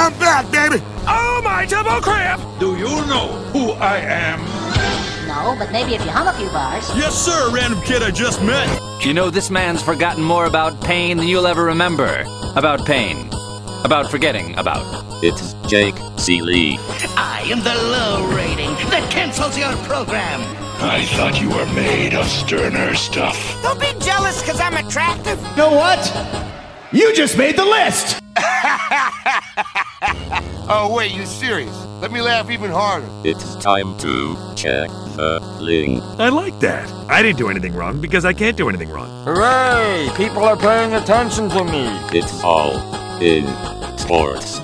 I'm back, baby. Oh, my double cramp! Do you know who I am? No, but maybe if you hum a few bars. Yes, sir, random kid I just met. You know, this man's forgotten more about pain than you'll ever remember. About pain. About forgetting about. It's Jake Ciely. I am the low rating that cancels your program. I thought you were made of sterner stuff. Don't be jealous because I'm attractive. You know what? You just made the list! oh, wait, you serious? Let me laugh even harder. It's time to check the link. I like that. I didn't do anything wrong because I can't do anything wrong. Hooray! People are paying attention to me. It's all in sports.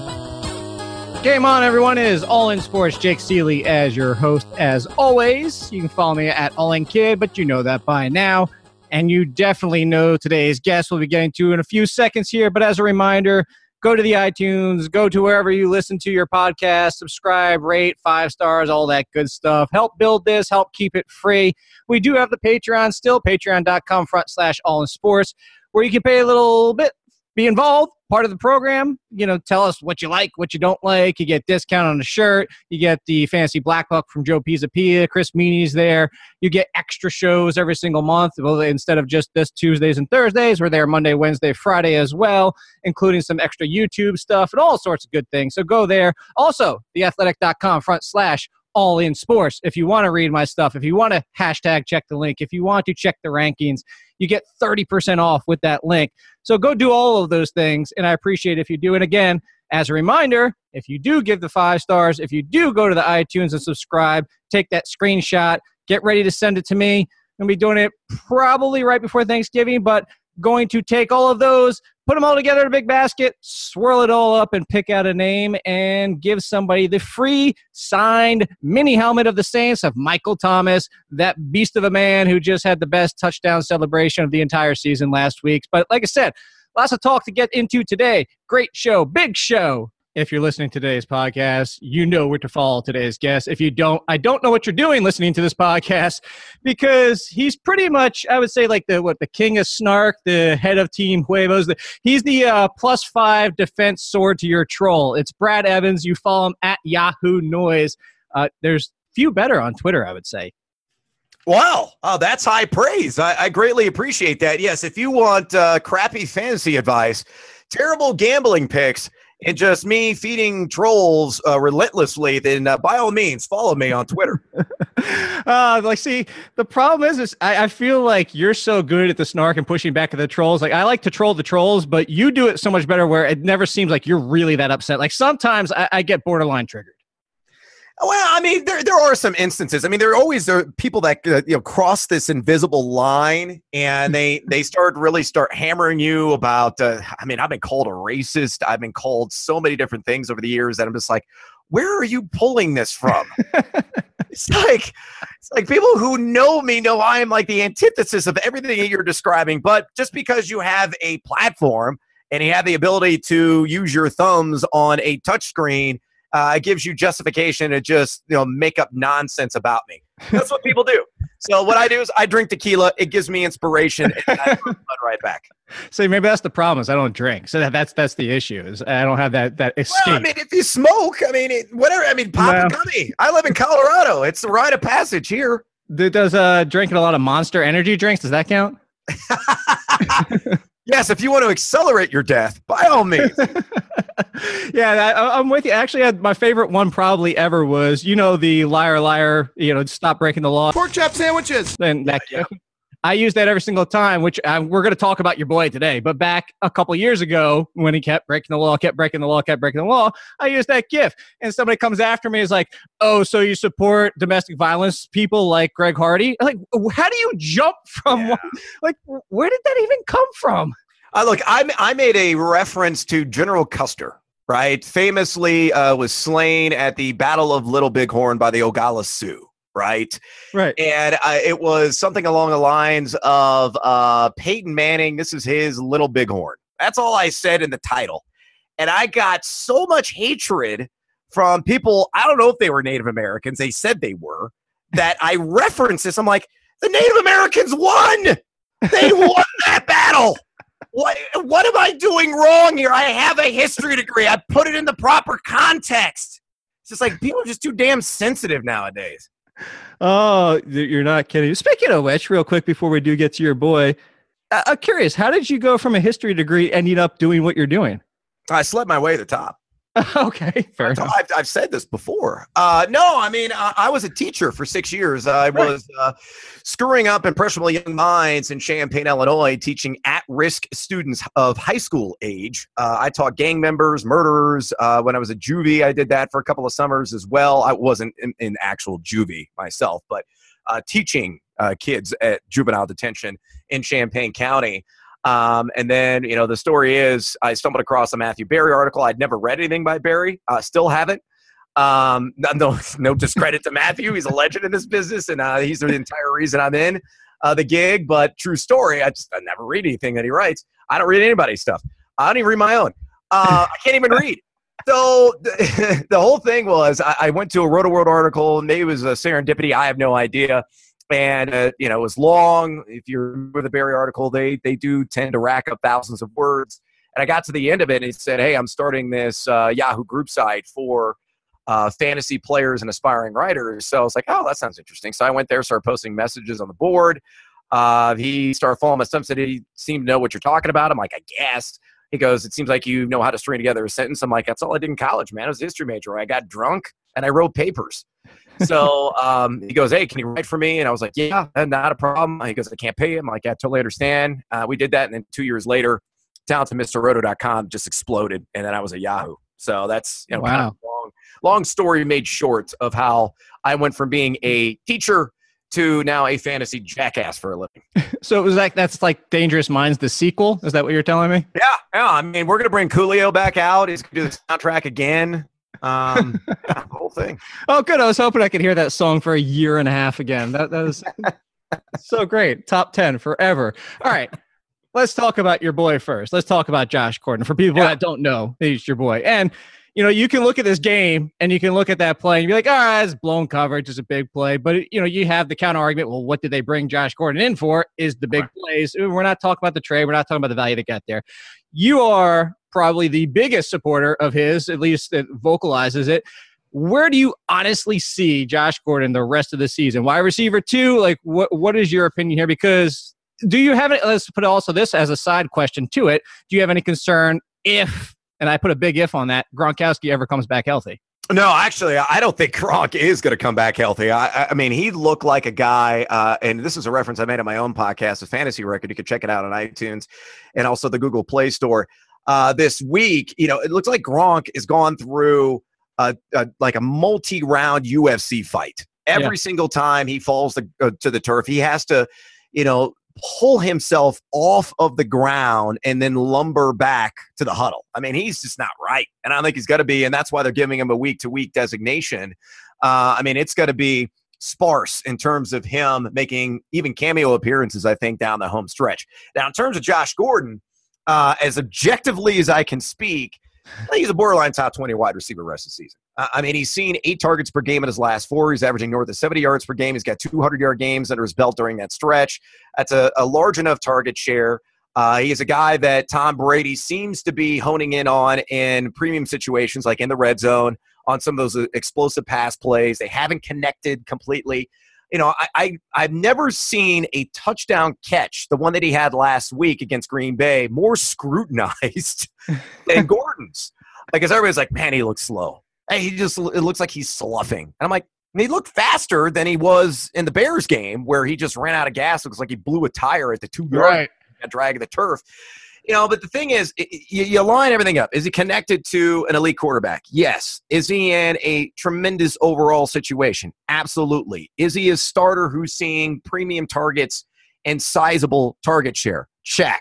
Game on, everyone. It is All In Sports. Jake Ciely as your host, as always. You can follow me at All In Kid, but you know that by now. And you definitely know today's guest we'll be getting to in a few seconds here. But as a reminder, go to the iTunes, go to wherever you listen to your podcast, subscribe, rate, five stars, all that good stuff. Help build this, help keep it free. We do have the Patreon still, patreon.com front slash all in sports, where you can pay a little bit, be involved, part of the program. You know, tell us what you like, what you don't like. You get discount on the shirt. You get the fancy black book from Joe Pisapia. Chris Meaney's there. You get extra shows every single month. Well, instead of just this Tuesdays and Thursdays, we're there Monday, Wednesday, Friday as well, including some extra YouTube stuff and all sorts of good things. So go there. Also, theathletic.com front slash all in sports. If you want to read my stuff, if you want to hashtag check the link, if you want to check the rankings, you get 30% off with that link. So go do all of those things, and I appreciate if you do. And again, as a reminder, if you do give the five stars, if you do go to the iTunes and subscribe, take that screenshot, get ready to send it to me. I'm going to be doing it probably right before Thanksgiving, but going to take all of those, put them all together in a big basket, swirl it all up, and pick out a name and give somebody the free signed mini helmet of the Saints of Michael Thomas, that beast of a man who just had the best touchdown celebration of the entire season last week. But like I said, lots of talk to get into today. Great show, big show. If you're listening to today's podcast, you know where to follow today's guest. If you don't, I don't know what you're doing listening to this podcast because he's pretty much, I would say, like the what the king of snark, the head of Team Huevos. The, he's the uh, plus five defense sword to your troll. It's Brad Evans. You follow him at Yahoo Noise. Uh, there's few better on Twitter, I would say. Wow, oh, that's high praise. I, I greatly appreciate that. Yes, if you want uh, crappy fantasy advice, terrible gambling picks and just me feeding trolls uh, relentlessly, then uh, by all means follow me on Twitter. uh, like, see, the problem is, is I, I, feel like you're so good at the snark and pushing back at the trolls. Like, I like to troll the trolls, but you do it so much better where it never seems like you're really that upset. Like, sometimes I, I get borderline triggered. Well, I mean, there there are some instances. I mean, there are always there are people that uh, you know cross this invisible line, and they they start really start hammering you about. Uh, I mean, I've been called a racist. I've been called so many different things over the years that I'm just like, where are you pulling this from? it's like it's like people who know me know I am like the antithesis of everything that you're describing. But just because you have a platform and you have the ability to use your thumbs on a touchscreen uh, it gives you justification to just you know make up nonsense about me. That's what people do. So what I do is I drink tequila. It gives me inspiration, and I run right back. See, maybe that's the problem. Is I don't drink, so that, that's that's the issue. Is I don't have that that escape. Well, I mean, if you smoke, I mean, it, whatever. I mean, pop well, gummy. I live in Colorado. It's the rite of passage here. Does uh drinking a lot of Monster Energy drinks does that count? yes, if you want to accelerate your death, by all means. yeah, I, am with you. Actually, my favorite one probably ever was, you know, the liar, liar, you know, stop breaking the law. Pork chop sandwiches. And that, yeah. I use that every single time, which uh, we're going to talk about your boy today. But back a couple years ago, when he kept breaking the law, kept breaking the law, kept breaking the law, I used that GIF. And somebody comes after me is like, "Oh, so you support domestic violence people like Greg Hardy?" Like, how do you jump from? Yeah. One, like, where did that even come from? Uh, look, I, I made a reference to General Custer, right? Famously uh, was slain at the Battle of Little Bighorn by the Oglala Sioux, right? Right. And uh, it was something along the lines of uh, Peyton Manning, this is his Little Bighorn. That's all I said in the title. And I got so much hatred from people, I don't know if they were Native Americans, they said they were, that I referenced this. I'm like, the Native Americans won! They won that battle! what what am I doing wrong here? I have a history degree. I put it in the proper context. It's just like people are just too damn sensitive nowadays. Oh, you're not kidding. Speaking of which, real quick before we do get to your boy, I'm curious, how did you go from a history degree ending up doing what you're doing? I slept my way to the top. okay, fair I've, enough. I've, I've said this before. Uh, no, I mean, I, I was a teacher for six years. I Right. was uh, screwing up impressionable young minds in Champaign, Illinois, teaching at risk students of high school age. Uh, I taught gang members, murderers. Uh, when I was a juvie, I did that for a couple of summers as well. I wasn't in, in actual juvie myself, but uh, teaching uh, kids at juvenile detention in Champaign County. Um, and then, you know, the story is I stumbled across a Matthew Berry article. I'd never read anything by Berry, uh, still haven't. Um, no, no, discredit to Matthew. He's a legend in this business, and uh, he's the entire reason I'm in uh, the gig. But true story, I just I never read anything that he writes. I don't read anybody's stuff. I don't even read my own. Uh, I can't even read. So the, the whole thing was I, I went to a Roto World article. Maybe it was a serendipity. I have no idea and uh, you know it was long. If you remember the berry article they they do tend to rack up thousands of words. And i got to the end of it and it said hey i'm starting this uh, yahoo group site for uh, fantasy players and aspiring writers. So i was like oh that sounds interesting. So i went there started posting messages on the board. Uh, he started following my stuff said he seemed to know what you're talking about. I'm like i guess. He goes it seems like you know how to string together a sentence. I'm like that's all i did in college man. I was a history major. I got drunk and i wrote papers so um, he goes, "Hey, can you write for me?" And I was like, "Yeah, not a problem." He goes, "I can't pay you." I'm like, "I totally understand." Uh, we did that, and then two years later, talentedmrroto.com just exploded, and then I was at Yahoo. So that's you know, kind of long, long story made short of how I went from being a teacher to now a fantasy jackass for a living. So it was like that's like Dangerous Minds, the sequel. Is that what you're telling me? Yeah, yeah. I mean, we're gonna bring Coolio back out. He's gonna do the soundtrack again. Um, yeah, the whole thing. Oh, good. I was hoping I could hear that song for a year and a half again. That that was so great. Top ten forever. All right. Let's talk about your boy first. Let's talk about Josh Gordon. For people that don't know, he's your boy. And you know, you can look at this game and you can look at that play and be like, all right, it's blown coverage, it's a big play. But you know, you have the counter argument. Well, what did they bring Josh Gordon in for? Is the big plays. We're not talking about the trade. We're not talking about the value to get there. You are probably the biggest supporter of his, at least that vocalizes it. Where do you honestly see Josh Gordon the rest of the season? Wide receiver two, like what what is your opinion here? Because do you have it? Let's put also this as a side question to it. Do you have any concern if, and I put a big if on that, Gronkowski ever comes back healthy? No, actually, I don't think Gronk is going to come back healthy. I, I- I mean, he looked like a guy, uh, and this is a reference I made on my own podcast, a fantasy record. You can check it out on iTunes and also the Google Play Store. Uh, this week, you know, it looks like Gronk has gone through a, a like a multi-round UFC fight. Every Yeah. single time he falls to, uh, to the turf, he has to, you know, pull himself off of the ground and then lumber back to the huddle. I mean, he's just not right. And I think he's got to be. And that's why they're giving him a week to week designation. Uh, I mean, it's going to be sparse in terms of him making even cameo appearances, I think, down the home stretch. Now, in terms of Josh Gordon, uh, as objectively as I can speak, I think he's a borderline top 20 wide receiver rest of the season. Uh, I mean, he's seen eight targets per game in his last four. He's averaging north of 70 yards per game. He's got 200 yard games under his belt during that stretch. That's a, a large enough target share. Uh, he is a guy that Tom Brady seems to be honing in on in premium situations, like in the red zone, on some of those uh, explosive pass plays. They haven't connected completely. You know, I, I I've never seen a touchdown catch, the one that he had last week against Green Bay, more scrutinized than Gordon's. Because everybody's like, man, he looks slow. Hey, he just it looks like he's sloughing. And I'm like, and he looked faster than he was in the Bears game, where he just ran out of gas. Looks like he blew a tire at the two yard Right. drag the turf. You know, but the thing is, i- i- you, you line everything up. Is he connected to an elite quarterback? Yes. Is he in a tremendous overall situation? Absolutely. Is he a starter who's seeing premium targets and sizable target share? Check.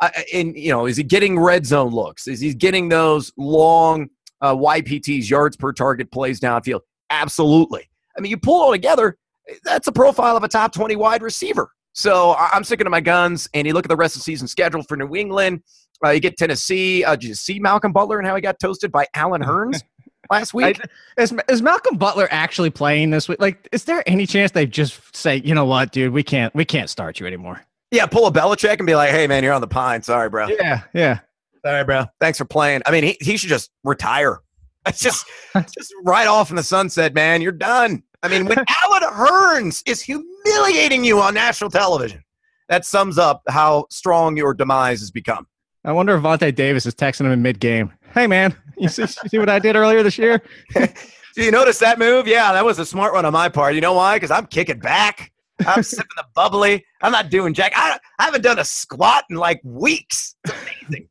Uh, and you know, is he getting red zone looks? Is he getting those long uh, YPTs, yards per target plays downfield? Absolutely. I mean, you pull it all together, that's a profile of a top 20 wide receiver. So I'm sticking to my guns. And you look at the rest of the season schedule for New England. Uh, you get Tennessee. Uh, did you see Malcolm Butler and how he got toasted by Allen Hurns last week? I, is, is Malcolm Butler actually playing this week? Like, is there any chance they just say, you know what, dude, we can't, we can't start you anymore? Yeah, pull a Belichick and be like, "Hey, man, you're on the pine. Sorry, bro. Yeah, yeah. Sorry, bro. Thanks for playing." I mean, he, he should just retire. It's just just right off in the sunset, man. You're done. I mean, when Allen Hurns is humiliating you on national television, that sums up how strong your demise has become. I wonder if Vontae Davis is texting him in mid game. Hey, man, you see, you see what I did earlier this year? Do you notice that move? Yeah, that was a smart one on my part. You know why? Because I'm kicking back. I'm sipping the bubbly. I'm not doing jack. I, I haven't done a squat in like weeks. It's amazing.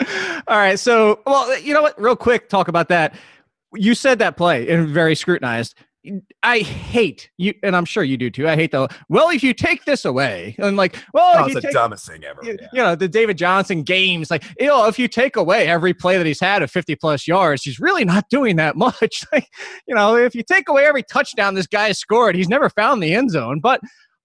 All right. So, well, you know what? Real quick, talk about that. You said that play and very scrutinized. I hate you, and I'm sure you do too. I hate the well. If you take this away, and like, well, it's the take, dumbest thing ever. you, Yeah. you know, the David Johnson games, like, you know, if you take away every play that he's had of 50 plus yards, he's really not doing that much. Like, you know, if you take away every touchdown this guy has scored, he's never found the end zone. But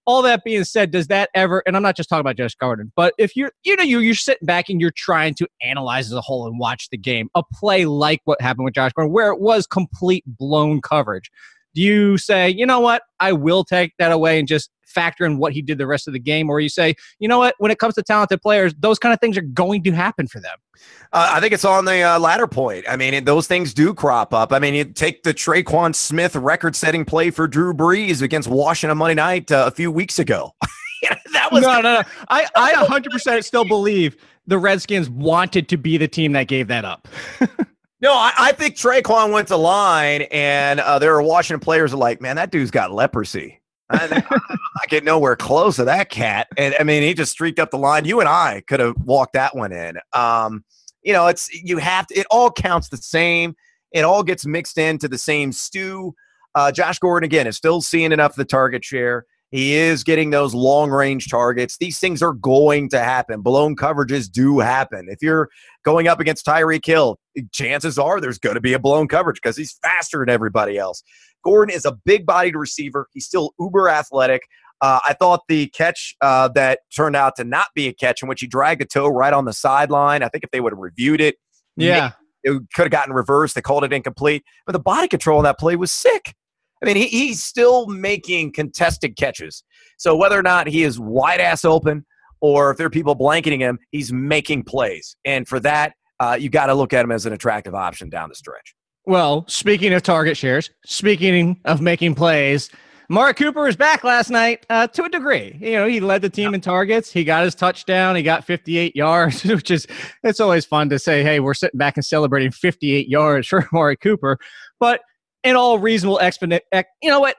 all that being said, does that ever, and I'm not just talking about Josh Gordon, but if you're, you know, you, you're sitting back and you're trying to analyze as a whole and watch the game, a play like what happened with Josh Gordon, where it was complete blown coverage, do you say, you know what, I will take that away and just factor in what he did the rest of the game? Or you say, you know what, when it comes to talented players, those kind of things are going to happen for them. Uh, I think it's on the uh, latter point. I mean, it, those things do crop up. I mean, you take the Tre'Quan Smith record-setting play for Drew Brees against Washington Monday night uh, a few weeks ago. that was no, no, no. I, I 100% still believe the Redskins wanted to be the team that gave that up. No, I, I think Tre'Quan went to line, and uh, there were Washington players are like, man, that dude's got leprosy. I, I'm not getting nowhere close to that cat. And I mean, he just streaked up the line. You and I could have walked that one in. Um, you know, it's you have to. It all counts the same. It all gets mixed into the same stew. Uh, Josh Gordon again is still seeing enough of the target share. He is getting those long range targets. These things are going to happen. Blown coverages do happen. If you're going up against Tyreek Hill, chances are there's going to be a blown coverage because he's faster than everybody else. Gordon is a big bodied receiver. He's still uber athletic. Uh, I thought the catch uh, that turned out to not be a catch, in which he dragged a toe right on the sideline, I think if they would have reviewed it, Yeah. it could have gotten reversed. They called it incomplete. But the body control on that play was sick. I mean, he, he's still making contested catches. So whether or not he is wide ass open or if there are people blanketing him, he's making plays. And for that, uh, you got to look at him as an attractive option down the stretch. Well, speaking of target shares, speaking of making plays, Mark Cooper is back last night uh, to a degree. You know, he led the team in targets. He got his touchdown. He got 58 yards, which is it's always fun to say, "Hey, we're sitting back and celebrating 58 yards for Mark Cooper." But in all reasonable exponent, you know what?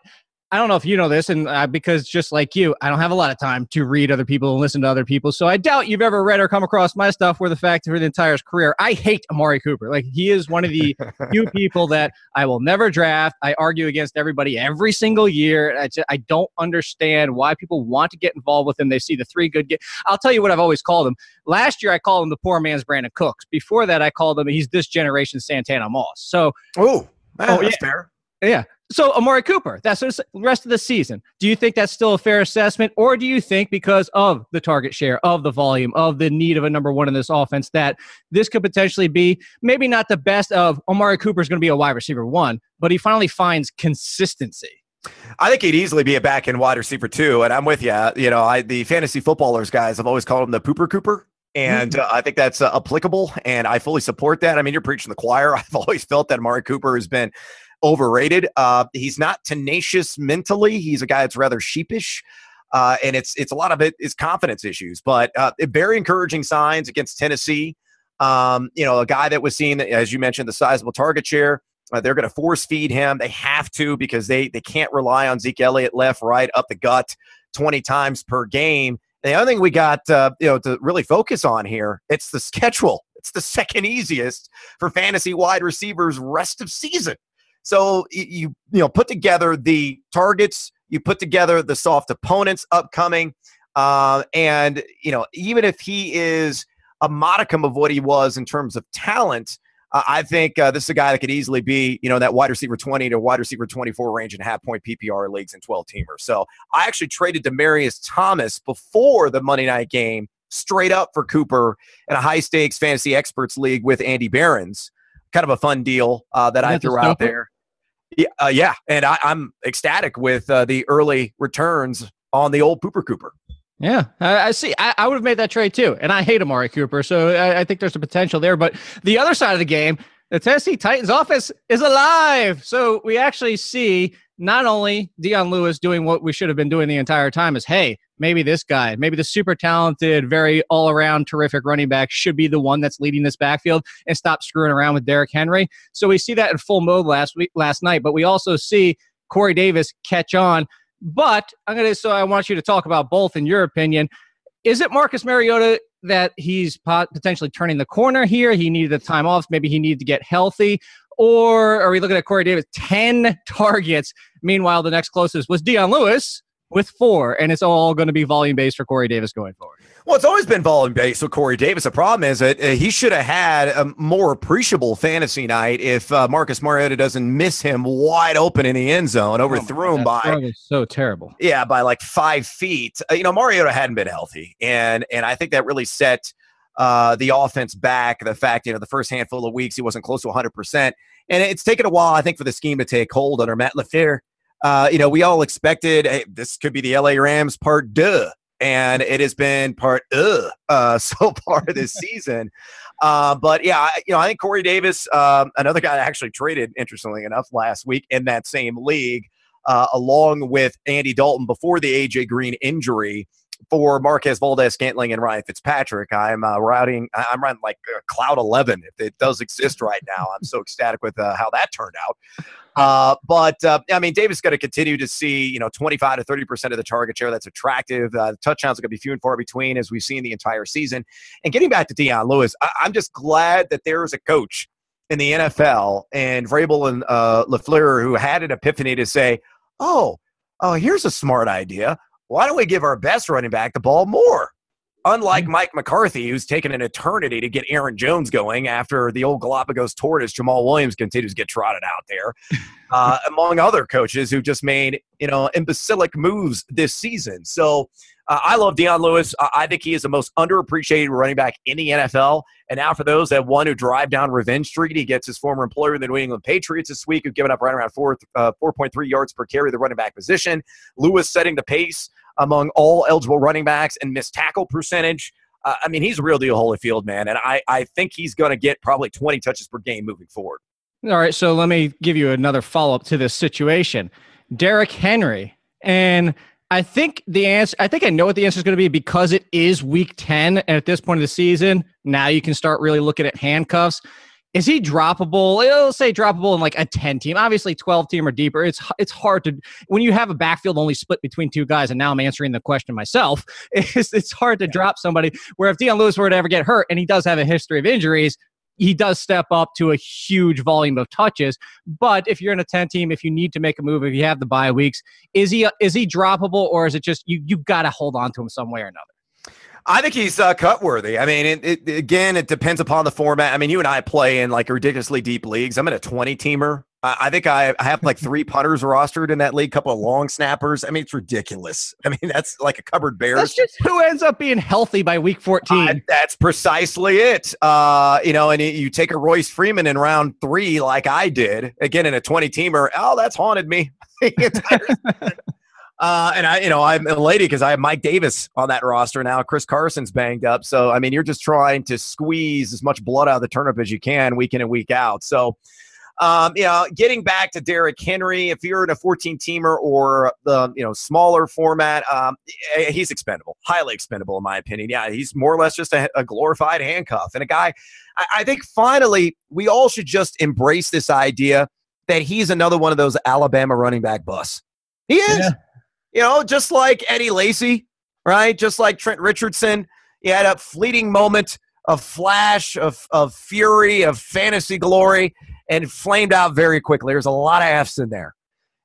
I don't know if you know this, and uh, because just like you, I don't have a lot of time to read other people and listen to other people. So I doubt you've ever read or come across my stuff where the fact for the entire career, I hate Amari Cooper. Like he is one of the few people that I will never draft. I argue against everybody every single year. I, just, I don't understand why people want to get involved with him. They see the three good. Get- I'll tell you what I've always called him. Last year I called him the poor man's Brandin Cooks. Before that I called him he's this generation Santana Moss. So oh, oh yeah. fair. Yeah. So Amari Cooper, that's the rest of the season. Do you think that's still a fair assessment, or do you think because of the target share, of the volume, of the need of a number one in this offense, that this could potentially be maybe not the best of Amari Cooper is going to be a wide receiver one, but he finally finds consistency. I think he'd easily be a back end wide receiver too. And I'm with you. You know, I the fantasy footballers guys, I've always called him the pooper Cooper. And uh, I think that's uh, applicable, and I fully support that. I mean, you're preaching the choir. I've always felt that Amari Cooper has been overrated. Uh, he's not tenacious mentally. He's a guy that's rather sheepish. Uh, and it's it's a lot of it is confidence issues, but uh, very encouraging signs against Tennessee. Um, you know, a guy that was seeing, as you mentioned, the sizable target share. Uh, they're going to force feed him. They have to because they they can't rely on Zeke Elliott left, right, up the gut, twenty times per game. The other thing we got, uh, you know, to really focus on here, it's the schedule. It's the second easiest for fantasy wide receivers rest of season. So you you know put together the targets, you put together the soft opponents upcoming, uh, and you know even if he is a modicum of what he was in terms of talent, uh, I think uh, this is a guy that could easily be you know that wide receiver twenty to wide receiver twenty four range in half point PPR leagues and twelve teamers. So I actually traded Demaryius Thomas before the Monday night game straight up for Cooper in a high stakes fantasy experts league with Andy Behrens. Kind of a fun deal uh, that I threw out there. Yeah, uh, yeah, and I, I'm ecstatic with uh, the early returns on the old Pooper Cooper. Yeah, I, I see. I, I would have made that trade too, and I hate Amari Cooper, so I, I think there's a potential there. But the other side of the game, the Tennessee Titans offense is alive. So we actually see not only Dion Lewis doing what we should have been doing the entire time is, hey, maybe this guy, maybe the super talented, very all around terrific running back should be the one that's leading this backfield and stop screwing around with Derrick Henry. So we see that in full mode last week, last night, but we also see Corey Davis catch on. But I'm going to, so I want you to talk about both in your opinion. Is it Marcus Mariota that he's potentially turning the corner here? He needed the time off. Maybe he needed to get healthy. Or are we looking at Corey Davis? 10 targets. Meanwhile, the next closest was Dion Lewis with four, and it's all going to be volume based for Corey Davis going forward. Well, it's always been volume based with Corey Davis. The problem is that uh, he should have had a more appreciable fantasy night if uh, Marcus Mariota doesn't miss him wide open in the end zone, overthrew oh him by so terrible. Yeah, by like five feet. Uh, you know, Mariota hadn't been healthy, and and I think that really set uh, the offense back. The fact, you know, the first handful of weeks he wasn't close to 100, percent and it's taken a while, I think, for the scheme to take hold under Matt LaFleur. Uh, you know, we all expected hey, this could be the LA Rams part duh and it has been part uh, uh so far this season. Uh, but yeah, you know, I think Corey Davis, um, another guy actually traded, interestingly enough, last week in that same league, uh, along with Andy Dalton before the AJ Green injury for Marquez Valdes Scantling and Ryan Fitzpatrick. I'm uh, routing, I'm running like uh, Cloud 11 if it does exist right now. I'm so ecstatic with uh, how that turned out. Uh, but uh, I mean, Davis got to continue to see, you know, 25 to 30 percent of the target share. That's attractive. Uh, touchdowns are going to be few and far between, as we've seen the entire season. And getting back to Dion Lewis, I- am just glad that there is a coach in the NFL and Vrabel and uh, Lafleur who had an epiphany to say, "Oh, oh, here's a smart idea. Why don't we give our best running back the ball more?" Unlike mm-hmm. Mike McCarthy, who's taken an eternity to get Aaron Jones going after the old Galapagos tortoise Jamaal Williams continues to get trotted out there, uh, among other coaches who just made you know imbecilic moves this season. So uh, I love Dion Lewis. Uh, I think he is the most underappreciated running back in the NFL. And now for those that want to drive down Revenge Street, he gets his former employer, the New England Patriots, this week, who've given up right around four, uh, 4.3 yards per carry the running back position. Lewis setting the pace among all eligible running backs and missed tackle percentage. Uh, I mean, he's a real deal Holyfield, man. And I, I think he's going to get probably 20 touches per game moving forward. All right. So let me give you another follow up to this situation. Derrick Henry. And I think the answer, I think I know what the answer is going to be because it is week 10. And at this point of the season, now you can start really looking at handcuffs. Is he droppable? Let's say droppable in like a 10 team. Obviously, 12 team or deeper. It's it's hard to when you have a backfield only split between two guys, and now I'm answering the question myself. It's, it's hard to drop somebody where if Dion Lewis were to ever get hurt, and he does have a history of injuries, he does step up to a huge volume of touches. But if you're in a 10 team, if you need to make a move, if you have the bye weeks, is he is he droppable or is it just you you got to hold on to him some way or another? I think he's uh, cut worthy. I mean, it, it, again, it depends upon the format. I mean, you and I play in like ridiculously deep leagues. I'm in a 20 teamer. I think I, I have like three punters rostered in that league, couple of long snappers. I mean, it's ridiculous. I mean, that's like a cupboard bear. That's just who ends up being healthy by week 14. Uh, that's precisely it. Uh, you know, and you take a Royce Freeman in round three, like I did, again in a 20 teamer. Oh, that's haunted me. Uh, and I, you know, I'm elated because I have Mike Davis on that roster now. Chris Carson's banged up, so I mean, you're just trying to squeeze as much blood out of the turnip as you can, week in and week out. So, um, you know, getting back to Derrick Henry, if you're in a 14 teamer or the you know smaller format, um, eh, he's expendable, highly expendable in my opinion. Yeah, he's more or less just a, a glorified handcuff and a guy. I, I think finally we all should just embrace this idea that he's another one of those Alabama running back busts. He is. Yeah. You know, just like Eddie Lacy, right? Just like Trent Richardson, he had a fleeting moment of flash, of, of fury, of fantasy glory, and flamed out very quickly. There's a lot of F's in there.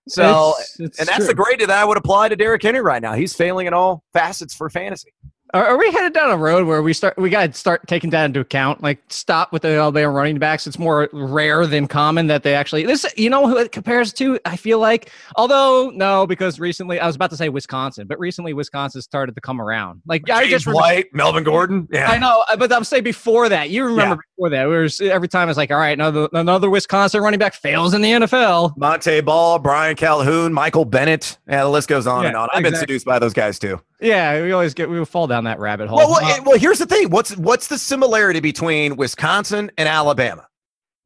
So, it's, it's and that's true. the grade that I would apply to Derrick Henry right now. He's failing in all facets for fantasy. Are, are, we headed down a road where we start? We got to start taking that into account. Like, stop with the Alabama running backs. It's more rare than common that they actually. This, you know, who it compares to. I feel like, although no, because recently I was about to say Wisconsin, but recently Wisconsin started to come around. Like, James I just remember, White, Melvin Gordon. Yeah, I know, but I'm saying before that. You remember yeah. before that? Was, every time it's like, all right, another another Wisconsin running back fails in the NFL. Montee Ball, Brian Calhoun, Michael Bennett. Yeah, the list goes on yeah, and on. I've been seduced by those guys too. Yeah, we always get we fall down that rabbit hole. Well, well, well, here's the thing. What's what's the similarity between Wisconsin and Alabama?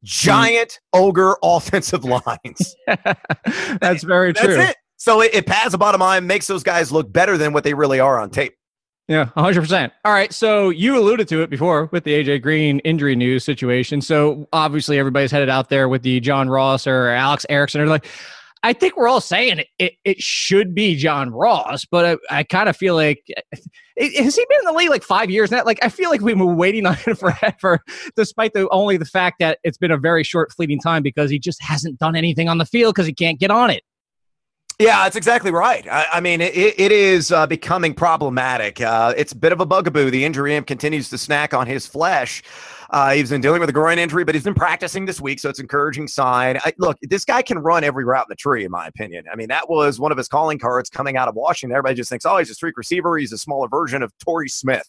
Giant ogre offensive lines. That's very That's true. it. So it, it pads the bottom line, makes those guys look better than what they really are on tape. Yeah, 100%. All right. So you alluded to it before with the AJ Green injury news situation. So obviously everybody's headed out there with the John Ross or Alex Erickson. Or like, I think we're all saying it, it, it should be John Ross, but I, I kind of feel like has he been in the league like five years now? Like, I feel like we've been waiting on it forever, despite the only the fact that it's been a very short, fleeting time because he just hasn't done anything on the field because he can't get on it. Yeah, that's exactly right. I, I mean, it, it is uh, becoming problematic. Uh, it's a bit of a bugaboo. The injury continues to snack on his flesh. Uh, he's been dealing with a groin injury, but he's been practicing this week, so it's an encouraging sign. I, look, this guy can run every route in the tree, in my opinion. I mean, that was one of his calling cards coming out of Washington. Everybody just thinks, oh, he's a streak receiver. He's a smaller version of Torrey Smith,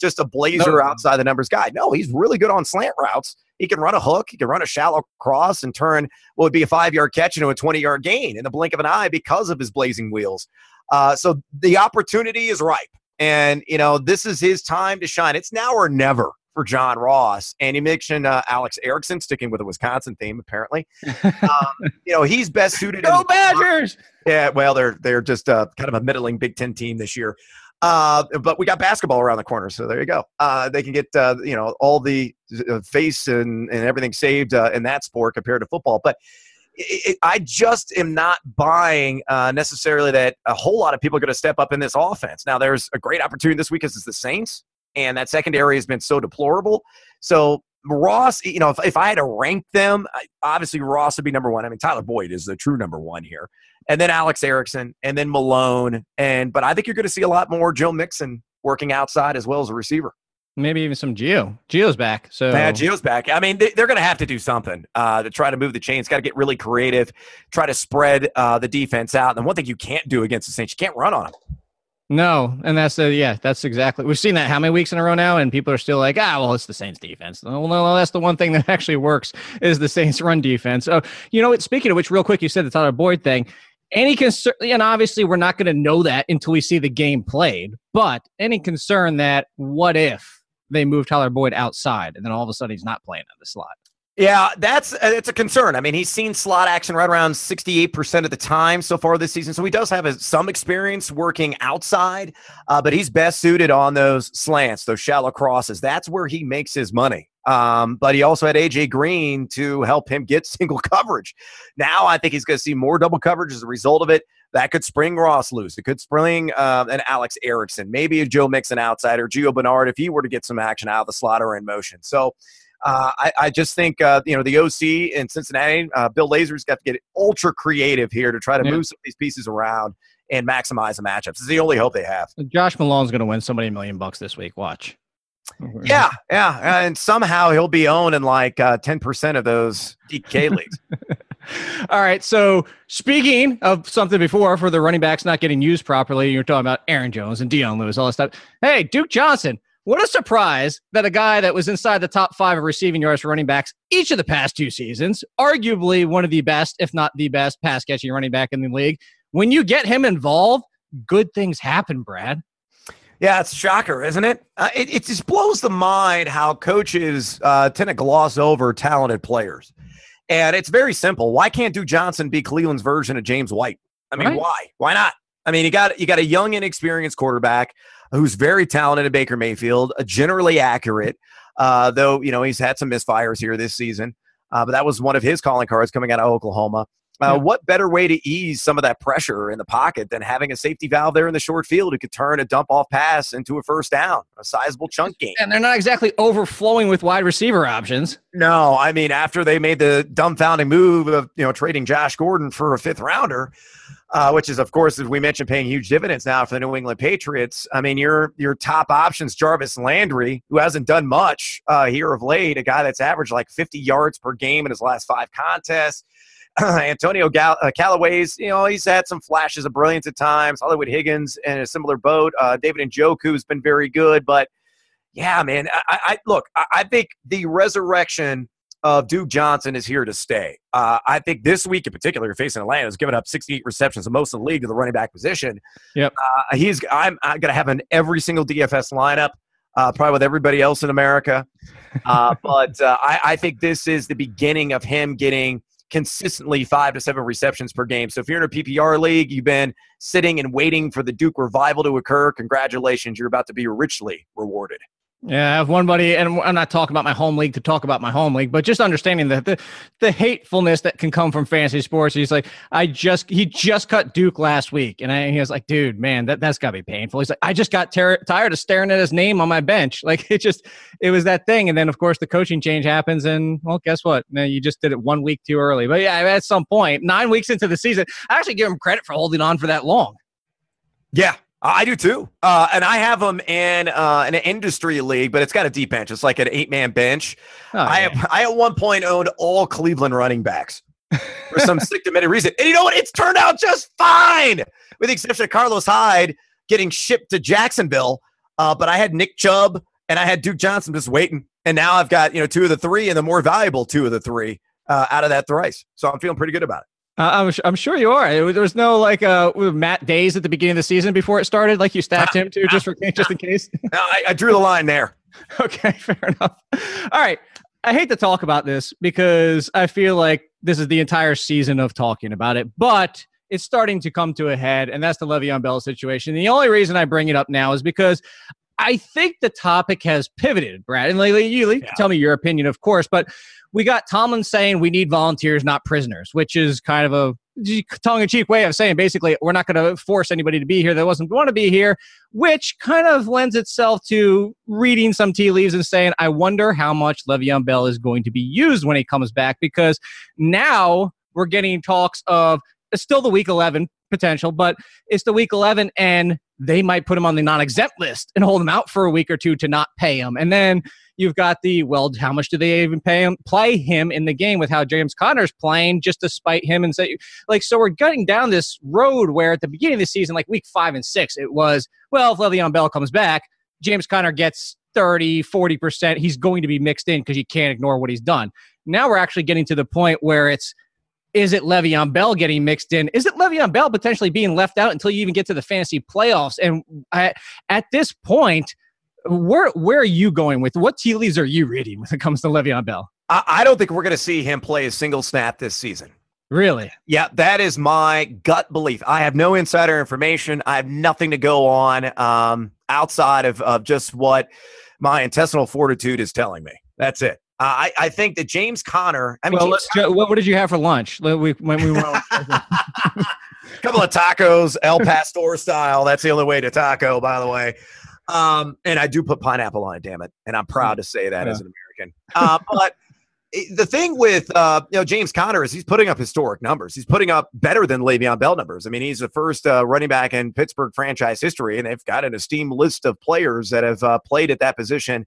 just a blazer No. outside the numbers guy. No, he's really good on slant routes. He can run a hook. He can run a shallow cross and turn what would be a five yard catch into a 20 yard gain in the blink of an eye because of his blazing wheels. Uh, so the opportunity is ripe. And, you know, this is his time to shine. It's now or never for John Ross. And you mentioned uh, Alex Erickson, sticking with a Wisconsin theme, apparently. um, you know, he's best suited. Go Badgers! yeah, well, they're they're just uh, kind of a middling Big Ten team this year. Uh, but we got basketball around the corner, so there you go. Uh, they can get uh, you know all the uh, face and, and everything saved uh, in that sport compared to football. But it, it, I just am not buying uh, necessarily that a whole lot of people are going to step up in this offense. Now, there's a great opportunity this week because it's the Saints, and that secondary has been so deplorable. So Ross, you know, if, if I had to rank them, obviously Ross would be number one. I mean, Tyler Boyd is the true number one here, and then Alex Erickson, and then Malone, and but I think you're going to see a lot more Joe Mixon working outside as well as a receiver. Maybe even some Gio. Gio's back. So Yeah, Gio's back. I mean, they, they're going to have to do something uh, to try to move the chains. Got to get really creative, try to spread uh, the defense out. And one thing you can't do against the Saints, you can't run on them. No, and that's the yeah, that's exactly. We've seen that how many weeks in a row now, and people are still like, ah, well, it's the Saints defense. Well, no, that's the one thing that actually works is the Saints run defense. So, you know? Speaking of which, real quick, you said the Tyler Boyd thing. Any concern, and obviously we're not going to know that until we see the game played. But any concern that what if they move Tyler Boyd outside and then all of a sudden he's not playing in the slot? Yeah, that's uh, it's a concern. I mean, he's seen slot action right around 68% of the time so far this season. So he does have a, some experience working outside, uh, but he's best suited on those slants, those shallow crosses. That's where he makes his money. Um, but he also had AJ Green to help him get single coverage. Now I think he's going to see more double coverage as a result of it. That could spring Ross loose. It could spring uh, an Alex Erickson, maybe a Joe Mixon outside or Gio Bernard if he were to get some action out of the slot or in motion. So uh, I, I just think uh, you know the OC in Cincinnati, uh, Bill Lazor's got to get ultra creative here to try to Yeah. move some of these pieces around and maximize the matchups. It's the only hope they have. Josh Malone's going to win somebody a million bucks this week. Watch. Yeah, yeah, and somehow he'll be owning like uh, ten percent of those DK leagues. All right. So speaking of something before for the running backs not getting used properly, you're talking about Aaron Jones and Dion Lewis, all that stuff. Hey, Duke Johnson. What a surprise that a guy that was inside the top five of receiving yards for running backs each of the past two seasons, arguably one of the best, if not the best, pass catching running back in the league. When you get him involved, good things happen, Brad. Yeah, it's a shocker, isn't it? Uh, it? It just blows the mind how coaches uh, tend to gloss over talented players. And it's very simple. Why can't Duke Johnson be Cleveland's version of James White? I mean, Right. why? Why not? I mean, you got you got a young, inexperienced quarterback who's very talented at Baker Mayfield, uh, generally accurate, uh, though you know he's had some misfires here this season. Uh, but that was one of his calling cards coming out of Oklahoma. Uh, Yeah. What better way to ease some of that pressure in the pocket than having a safety valve there in the short field who could turn a dump off pass into a first down, a sizable chunk game? And they're not exactly overflowing with wide receiver options. No, I mean after they made the dumbfounding move of you know trading Josh Gordon for a fifth rounder, uh, which is of course as we mentioned paying huge dividends now for the New England Patriots. I mean your your top options Jarvis Landry, who hasn't done much uh, here of late, a guy that's averaged like 50 yards per game in his last five contests. Antonio Gal- uh, Callaway's, you know, he's had some flashes of brilliance at times. Hollywood Higgins in a similar boat. Uh, David Njoku's been very good, but yeah, man. I, I look. I, I think the resurrection of Duke Johnson is here to stay. Uh, I think this week in particular, facing Atlanta, has given up 68 receptions, the most in the league to the running back position. Yep. Uh, he's I'm, I'm going to have him in every single DFS lineup, uh, probably with everybody else in America. Uh, but uh, I, I think this is the beginning of him getting consistently five to seven receptions per game. So if you're in a PPR league, you've been sitting and waiting for the Duke revival to occur. Congratulations, you're about to be richly rewarded. Yeah, I have one buddy, and I'm not talking about my home league to talk about my home league, but just understanding that the the hatefulness that can come from fantasy sports. He's like, I just he just cut Duke last week, and I, he was like, dude, man, that that's gotta be painful. He's like, I just got ter- tired of staring at his name on my bench. Like it just it was that thing, and then of course the coaching change happens, and well, guess what? Now you just did it one week too early. But yeah, at some point, nine weeks into the season, I actually give him credit for holding on for that long. Yeah, I do too, uh, and I have them in uh, an industry league, but it's got a deep bench. It's like an eight man bench. Oh, I have, I at one point owned all Cleveland running backs for some sick demented reason, and you know what? It's turned out just fine, with the exception of Carlos Hyde getting shipped to Jacksonville. Uh, but I had Nick Chubb and I had Duke Johnson just waiting, and now I've got you know two of the three and the more valuable two of the three uh, out of that thrice. So I'm feeling pretty good about it. Uh, I'm, I'm sure you are. There was no like uh Matt Dayes at the beginning of the season before it started. Like you stacked him too, just for just in case. Now, I, I drew the line there. okay, fair enough. All right. I hate to talk about this because I feel like this is the entire season of talking about it, but it's starting to come to a head, and that's the Le'Veon Bell situation. The only reason I bring it up now is because I think the topic has pivoted, Brad. And Lately, you can tell me your opinion, of course, but we got Tomlin saying we need volunteers, not prisoners, which is kind of a tongue-in-cheek way of saying basically we're not going to force anybody to be here that doesn't want to be here, which kind of lends itself to reading some tea leaves and saying, I wonder how much Le'Veon Bell is going to be used when he comes back because now we're getting talks of it's still the week 11 potential, but it's the week 11 and they might put him on the non-exempt list and hold him out for a week or two to not pay him. And then you've got the, well, how much do they even pay him, play him in the game with how James Conner's playing just to spite him and say, like, so we're getting down this road where at the beginning of the season, like week five and six, it was, well, if Le'Veon Bell comes back, James Conner gets 30, 40%. He's going to be mixed in because you can't ignore what he's done. Now we're actually getting to the point where it's, is it Le'Veon Bell getting mixed in? Is it Le'Veon Bell potentially being left out until you even get to the fantasy playoffs? And at, at this point, where where are you going with what tea leaves are you reading when it comes to Le'Veon Bell? I, I don't think we're going to see him play a single snap this season. Really? Yeah, that is my gut belief. I have no insider information. I have nothing to go on um, outside of, of just what my intestinal fortitude is telling me. That's it. Uh, I, I think that James Conner. I mean, well, go, what, what did you have for lunch? Let- We, when we went, a couple of tacos, El Pastor style. That's the only way to taco, by the way. Um, and I do put pineapple on it, damn it. And I'm proud to say that Yeah. as an American. Uh, but the thing with uh, you know James Conner is he's putting up historic numbers. He's putting up better than Le'Veon Bell numbers. I mean, he's the first uh, running back in Pittsburgh franchise history, and they've got an esteemed list of players that have uh, played at that position.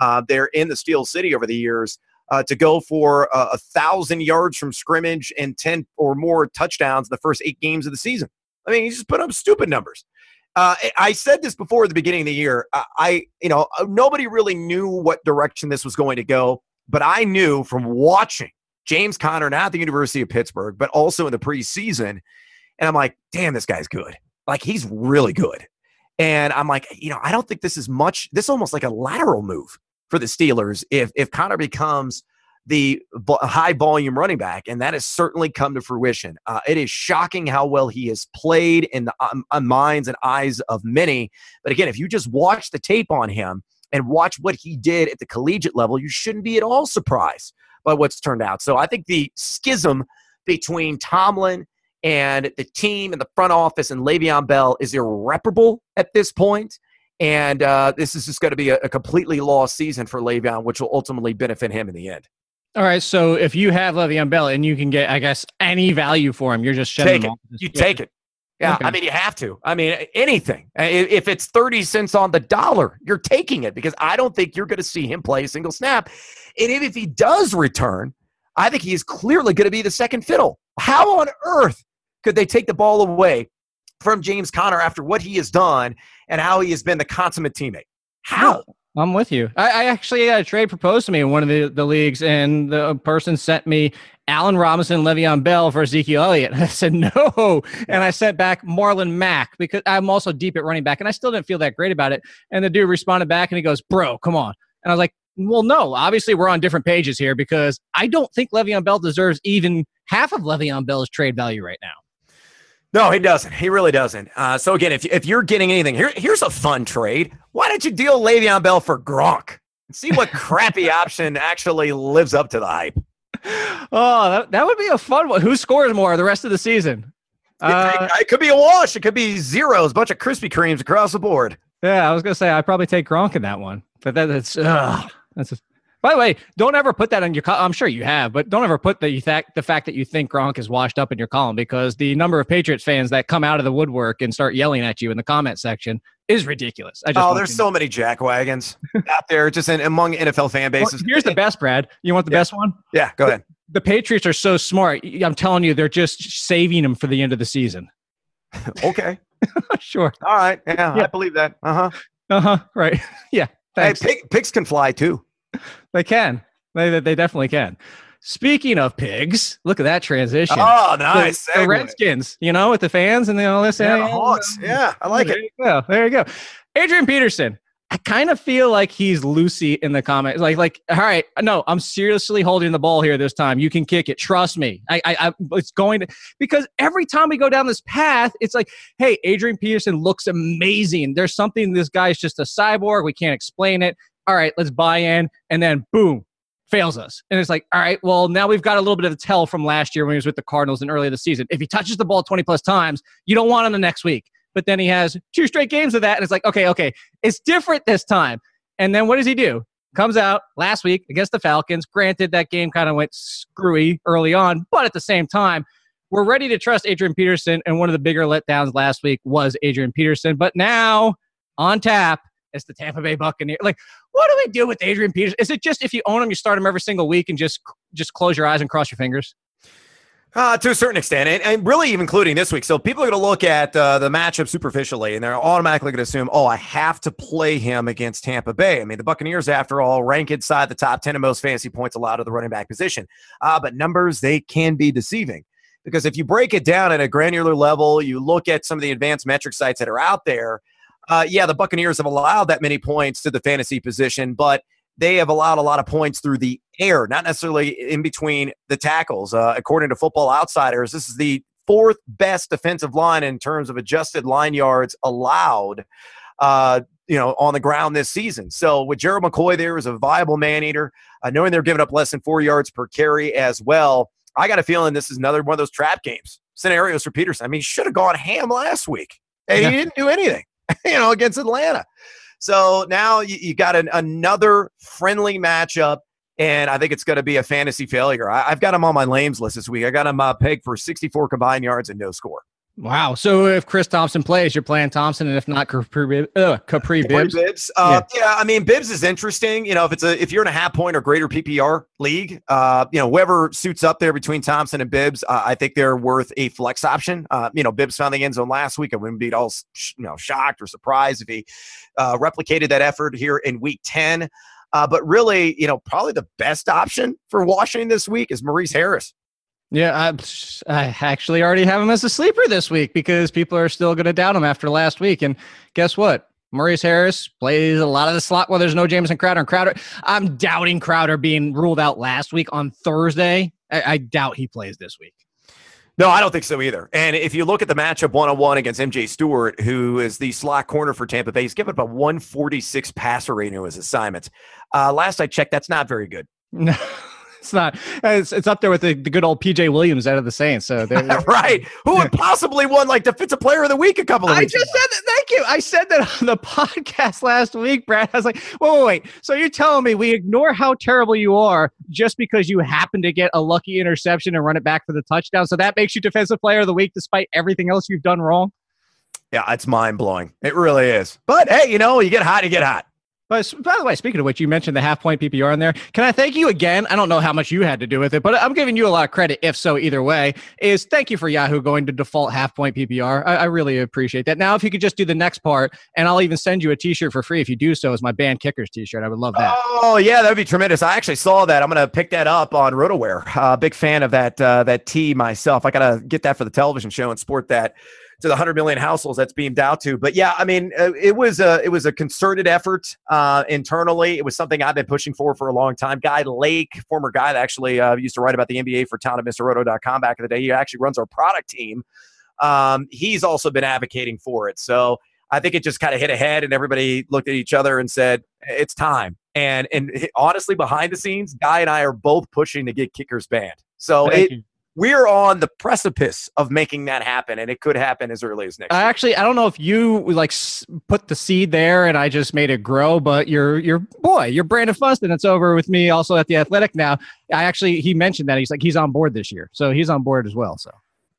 Uh, they're in the Steel City over the years. Uh, to go for a thousand yards from scrimmage and 10 or more touchdowns in the first eight games of the season. I mean, he just put up stupid numbers. Uh, I- said this before at the beginning of the year. I, I, you know, uh, nobody really knew what direction this was going to go, but I knew from watching James Conner, not at the University of Pittsburgh, but also in the preseason. And I'm like, damn, this guy's good. Like, he's really good. And I'm like, you know, I don't think this is much, this is almost like a lateral move for the Steelers if if Conner becomes the high volume running back, and that has certainly come to fruition. Uh, it is shocking how well he has played in the um, uh, minds and eyes of many. But again, if you just watch the tape on him and watch what he did at the collegiate level, you shouldn't be at all surprised by what's turned out. So I think the schism between Tomlin and the team and the front office and Le'Veon Bell is irreparable at this point. And uh, this is just going to be a, a completely lost season for Le'Veon, which will ultimately benefit him in the end. all right, so if you have Le'Veon Bell and you can get, I guess, any value for him, you're just shedding Take him it. You take it. Yeah, Okay. I mean, you have to. I mean, anything. If it's 30 cents on the dollar, you're taking it because I don't think you're going to see him play a single snap. And if he does return, I think he is clearly going to be the second fiddle. How on earth could they take the ball away from James Conner after what he has done and how he has been the consummate teammate? How? I'm with you. I, I actually had a trade proposed to me in one of the, the leagues, and the person sent me Allen Robinson, Le'Veon Bell for Ezekiel Elliott. I said no, and I sent back Marlon Mack because I'm also deep at running back, and I still didn't feel that great about it. And the dude responded back, and he goes, "Bro, come on." And I was like, "Well, no. Obviously, we're on different pages here because I don't think Le'Veon Bell deserves even half of Le'Veon Bell's trade value right now." No, he doesn't. He really doesn't. Uh, so again, if if you're getting anything here, here's a fun trade. Why don't you deal Le'Veon Bell for Gronk and see what crappy option actually lives up to the hype? Oh, that, that would be a fun one. Who scores more the rest of the season? Uh, it, it, could be a wash. It could be zeros, bunch of Krispy Kremes across the board. Yeah, I was gonna say I probably take Gronk in that one, but that, that's uh, that's. Just, by the way, don't ever put that on your. I'm sure you have, but don't ever put the fact the fact that you think Gronk is washed up in your column because the number of Patriots fans that come out of the woodwork and start yelling at you in the comment section is ridiculous. I just oh, there's so many jackwagons out there just in, among NFL fan bases. Well, here's the best, Brad. You want the yeah. best one? Yeah, go ahead. The, the Patriots are so smart. I'm telling you, they're just saving them for the end of the season. okay. sure. All right. Yeah, yeah, I believe that. Uh huh. Uh huh. Right. yeah. Thanks. Hey, pig, pigs can fly too. They can. They, they definitely can. Speaking of pigs, look at that transition. Oh, nice. The, the Redskins, you know, with the fans and all this. Yeah, the Hawks. Yeah, I like there it. You go. There you go. Adrian Peterson. I kind of feel like he's Lucy in the comments. Like, like, all right, no, I'm seriously holding the ball here this time. You can kick it. Trust me. I, I, I it's going to because every time we go down this path, it's like, hey, Adrian Peterson looks amazing. There's something. This guy's just a cyborg. We can't explain it all right, let's buy in. And then boom, fails us. And it's like, all right, well, now we've got a little bit of a tell from last year when he was with the Cardinals and earlier the season. If he touches the ball 20 plus times, you don't want him the next week. But then he has two straight games of that. And it's like, okay, okay, it's different this time. And then what does he do? Comes out last week against the Falcons. Granted, that game kind of went screwy early on, but at the same time, we're ready to trust Adrian Peterson. And one of the bigger letdowns last week was Adrian Peterson. But now on tap, it's the Tampa Bay Buccaneers. Like, what do we do with Adrian Peters? Is it just if you own him, you start him every single week and just just close your eyes and cross your fingers? Uh, to a certain extent, and, and really even including this week. So people are going to look at uh, the matchup superficially, and they're automatically going to assume, oh, I have to play him against Tampa Bay. I mean, the Buccaneers, after all, rank inside the top 10 of most fantasy points allowed to the running back position. Uh, but numbers, they can be deceiving. Because if you break it down at a granular level, you look at some of the advanced metric sites that are out there, uh, yeah, the Buccaneers have allowed that many points to the fantasy position, but they have allowed a lot of points through the air, not necessarily in between the tackles. Uh, according to Football Outsiders, this is the fourth best defensive line in terms of adjusted line yards allowed. Uh, you know, on the ground this season. So with Gerald McCoy there as a viable man eater, uh, knowing they're giving up less than four yards per carry as well, I got a feeling this is another one of those trap games scenarios for Peterson. I mean, he should have gone ham last week, and yeah. he didn't do anything. you know, against Atlanta. So now you, you got an, another friendly matchup, and I think it's going to be a fantasy failure. I, have got him on my lames list this week. I got him uh, pegged for 64 combined yards and no score. Wow. So if Chris Thompson plays, you're playing Thompson, and if not, Kapri, uh, Kapri Bibbs. Bibbs. Uh, yeah. yeah. I mean, Bibbs is interesting. You know, if it's a if you're in a half point or greater PPR league, uh, you know, whoever suits up there between Thompson and Bibbs, uh, I think they're worth a flex option. Uh, you know, Bibbs found the end zone last week. I wouldn't be at all you know shocked or surprised if he uh, replicated that effort here in Week Ten. Uh, but really, you know, probably the best option for Washington this week is Maurice Harris. Yeah, I, I actually already have him as a sleeper this week because people are still going to doubt him after last week. And guess what? Maurice Harris plays a lot of the slot. Well, there's no Jamison Crowder and Crowder. I'm doubting Crowder being ruled out last week on Thursday. I, I doubt he plays this week. No, I don't think so either. And if you look at the matchup one on one against MJ Stewart, who is the slot corner for Tampa Bay, he's given up a 146 passer rating to his assignments. Uh, last I checked, that's not very good. No it's not. It's, it's up there with the, the good old PJ Williams out of the Saints. So right, who would possibly won like defensive player of the week a couple of I weeks. I just ago. said that. Thank you. I said that on the podcast last week, Brad. I was like, wait, wait, wait. So you're telling me we ignore how terrible you are just because you happen to get a lucky interception and run it back for the touchdown? So that makes you defensive player of the week despite everything else you've done wrong. Yeah, it's mind blowing. It really is. But hey, you know, you get hot, you get hot. But by the way, speaking of which, you mentioned the half point PPR in there. Can I thank you again? I don't know how much you had to do with it, but I'm giving you a lot of credit. If so, either way, is thank you for Yahoo going to default half point PPR. I, I really appreciate that. Now, if you could just do the next part, and I'll even send you a T-shirt for free if you do so as my band kickers T-shirt. I would love that. Oh yeah, that would be tremendous. I actually saw that. I'm gonna pick that up on RotoWear. Uh, big fan of that uh, that tee myself. I gotta get that for the television show and sport that to the 100 million households that's beamed out to. But yeah, I mean, uh, it was a it was a concerted effort uh, internally. It was something I've been pushing for for a long time. Guy Lake, former guy that actually uh, used to write about the NBA for town of MrRoto.com back in the day. He actually runs our product team. Um, he's also been advocating for it. So I think it just kind of hit ahead, and everybody looked at each other and said, "It's time." And and honestly, behind the scenes, Guy and I are both pushing to get kickers banned. So Thank it, you we're on the precipice of making that happen, and it could happen as early as next. I actually, I don't know if you like put the seed there, and I just made it grow. But your your boy, your Brandon Funston, it's over with me also at the Athletic now. I actually he mentioned that he's like he's on board this year, so he's on board as well. So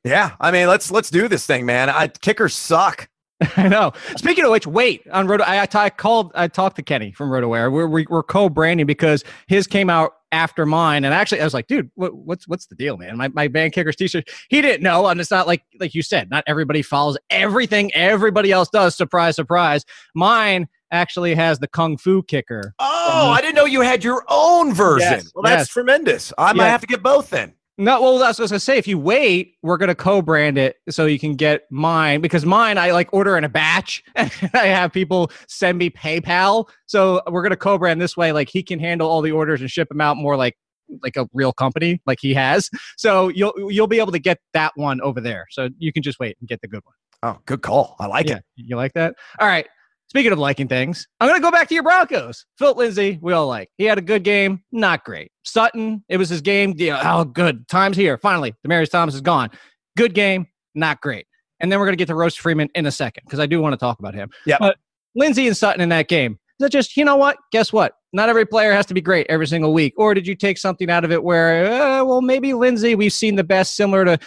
yeah, I mean let's let's do this thing, man. I, kickers suck. I know. Speaking of which, wait on Roto. I, I, called. I talked to Kenny from RotoWear. We're we, are we are co-branding because his came out after mine, and actually, I was like, dude, what, what's what's the deal, man? My my band kickers t-shirt. He didn't know, and it's not like like you said. Not everybody follows everything everybody else does. Surprise, surprise. Mine actually has the kung fu kicker. Oh, I didn't know you had your own version. Yes, well, that's yes. tremendous. I might have to get both then. No, well, that's what I was gonna say. If you wait, we're gonna co-brand it so you can get mine because mine I like order in a batch and I have people send me PayPal. So we're gonna co-brand this way. Like he can handle all the orders and ship them out more like like a real company, like he has. So you'll you'll be able to get that one over there. So you can just wait and get the good one. Oh, good call. I like yeah, it. You like that? All right. Speaking of liking things, I'm going to go back to your Broncos. Phil Lindsay, we all like. He had a good game, not great. Sutton, it was his game. Yeah, oh, good. Time's here. Finally, Demaryius Thomas is gone. Good game, not great. And then we're going to get to Royce Freeman in a second because I do want to talk about him. Yeah. But Lindsay and Sutton in that game, is that just, you know what? Guess what? Not every player has to be great every single week. Or did you take something out of it where, uh, well, maybe Lindsay, we've seen the best, similar to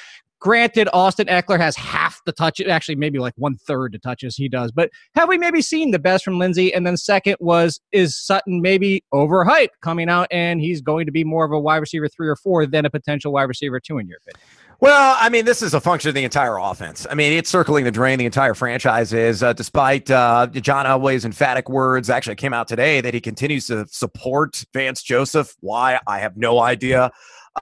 Granted, Austin Ekeler has half the touches, actually, maybe like one third the touches he does. But have we maybe seen the best from Lindsay? And then second was is Sutton maybe overhyped coming out and he's going to be more of a wide receiver three or four than a potential wide receiver two in your opinion? Well, I mean, this is a function of the entire offense. I mean, it's circling the drain. The entire franchise is, uh, despite uh, John Elway's emphatic words, actually came out today that he continues to support Vance Joseph. Why? I have no idea.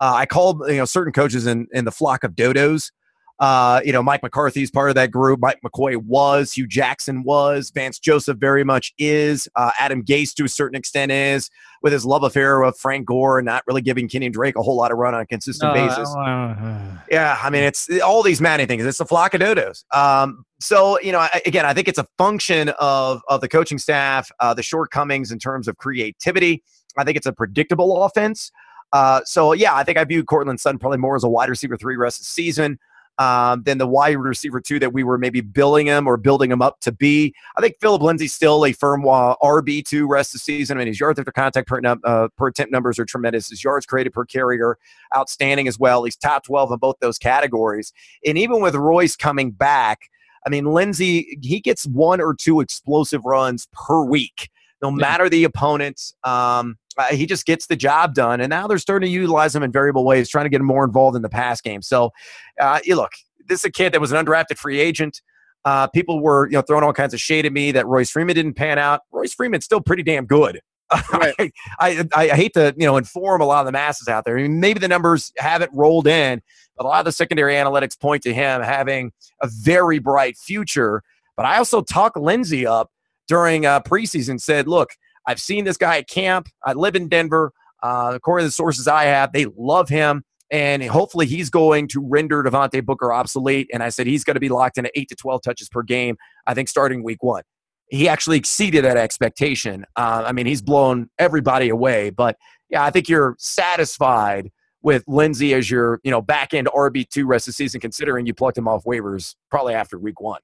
Uh, I called you know certain coaches in in the flock of dodos. Uh, you know, Mike McCarthy's part of that group. Mike McCoy was. Hue Jackson was. Vance Joseph very much is. Uh, Adam Gase to a certain extent is. With his love affair with Frank Gore and not really giving Kenyan Drake a whole lot of run on a consistent basis. yeah, I mean, it's all these Manny things. It's a flock of dodos. Um, so you know, I, again, I think it's a function of of the coaching staff, uh, the shortcomings in terms of creativity. I think it's a predictable offense. Uh, so yeah, I think I view Courtland Sutton probably more as a wide receiver three rest of the season um, than the wide receiver two that we were maybe building him or building him up to be. I think Philip Lindsay's still a firm uh, RB two rest of the season. I mean, his yards after contact per, uh, per attempt numbers are tremendous. His yards created per carrier outstanding as well. He's top twelve in both those categories. And even with Royce coming back, I mean, Lindsay he gets one or two explosive runs per week, no matter the opponent. Um, uh, he just gets the job done. And now they're starting to utilize him in variable ways, trying to get him more involved in the pass game. So, uh, you look, this is a kid that was an undrafted free agent. Uh, people were, you know, throwing all kinds of shade at me that Royce Freeman didn't pan out. Royce Freeman's still pretty damn good. Right. I, I, I, hate to, you know, inform a lot of the masses out there. I mean, maybe the numbers haven't rolled in, but a lot of the secondary analytics point to him having a very bright future. But I also talked Lindsay up during uh, preseason, said, look, I've seen this guy at camp. I live in Denver. Uh, according to the sources I have, they love him. And hopefully he's going to render Devontae Booker obsolete. And I said he's going to be locked into 8 to 12 touches per game, I think, starting week one. He actually exceeded that expectation. Uh, I mean, he's blown everybody away. But yeah, I think you're satisfied with Lindsay as your, you know, back end RB2 rest of the season, considering you plucked him off waivers probably after week one.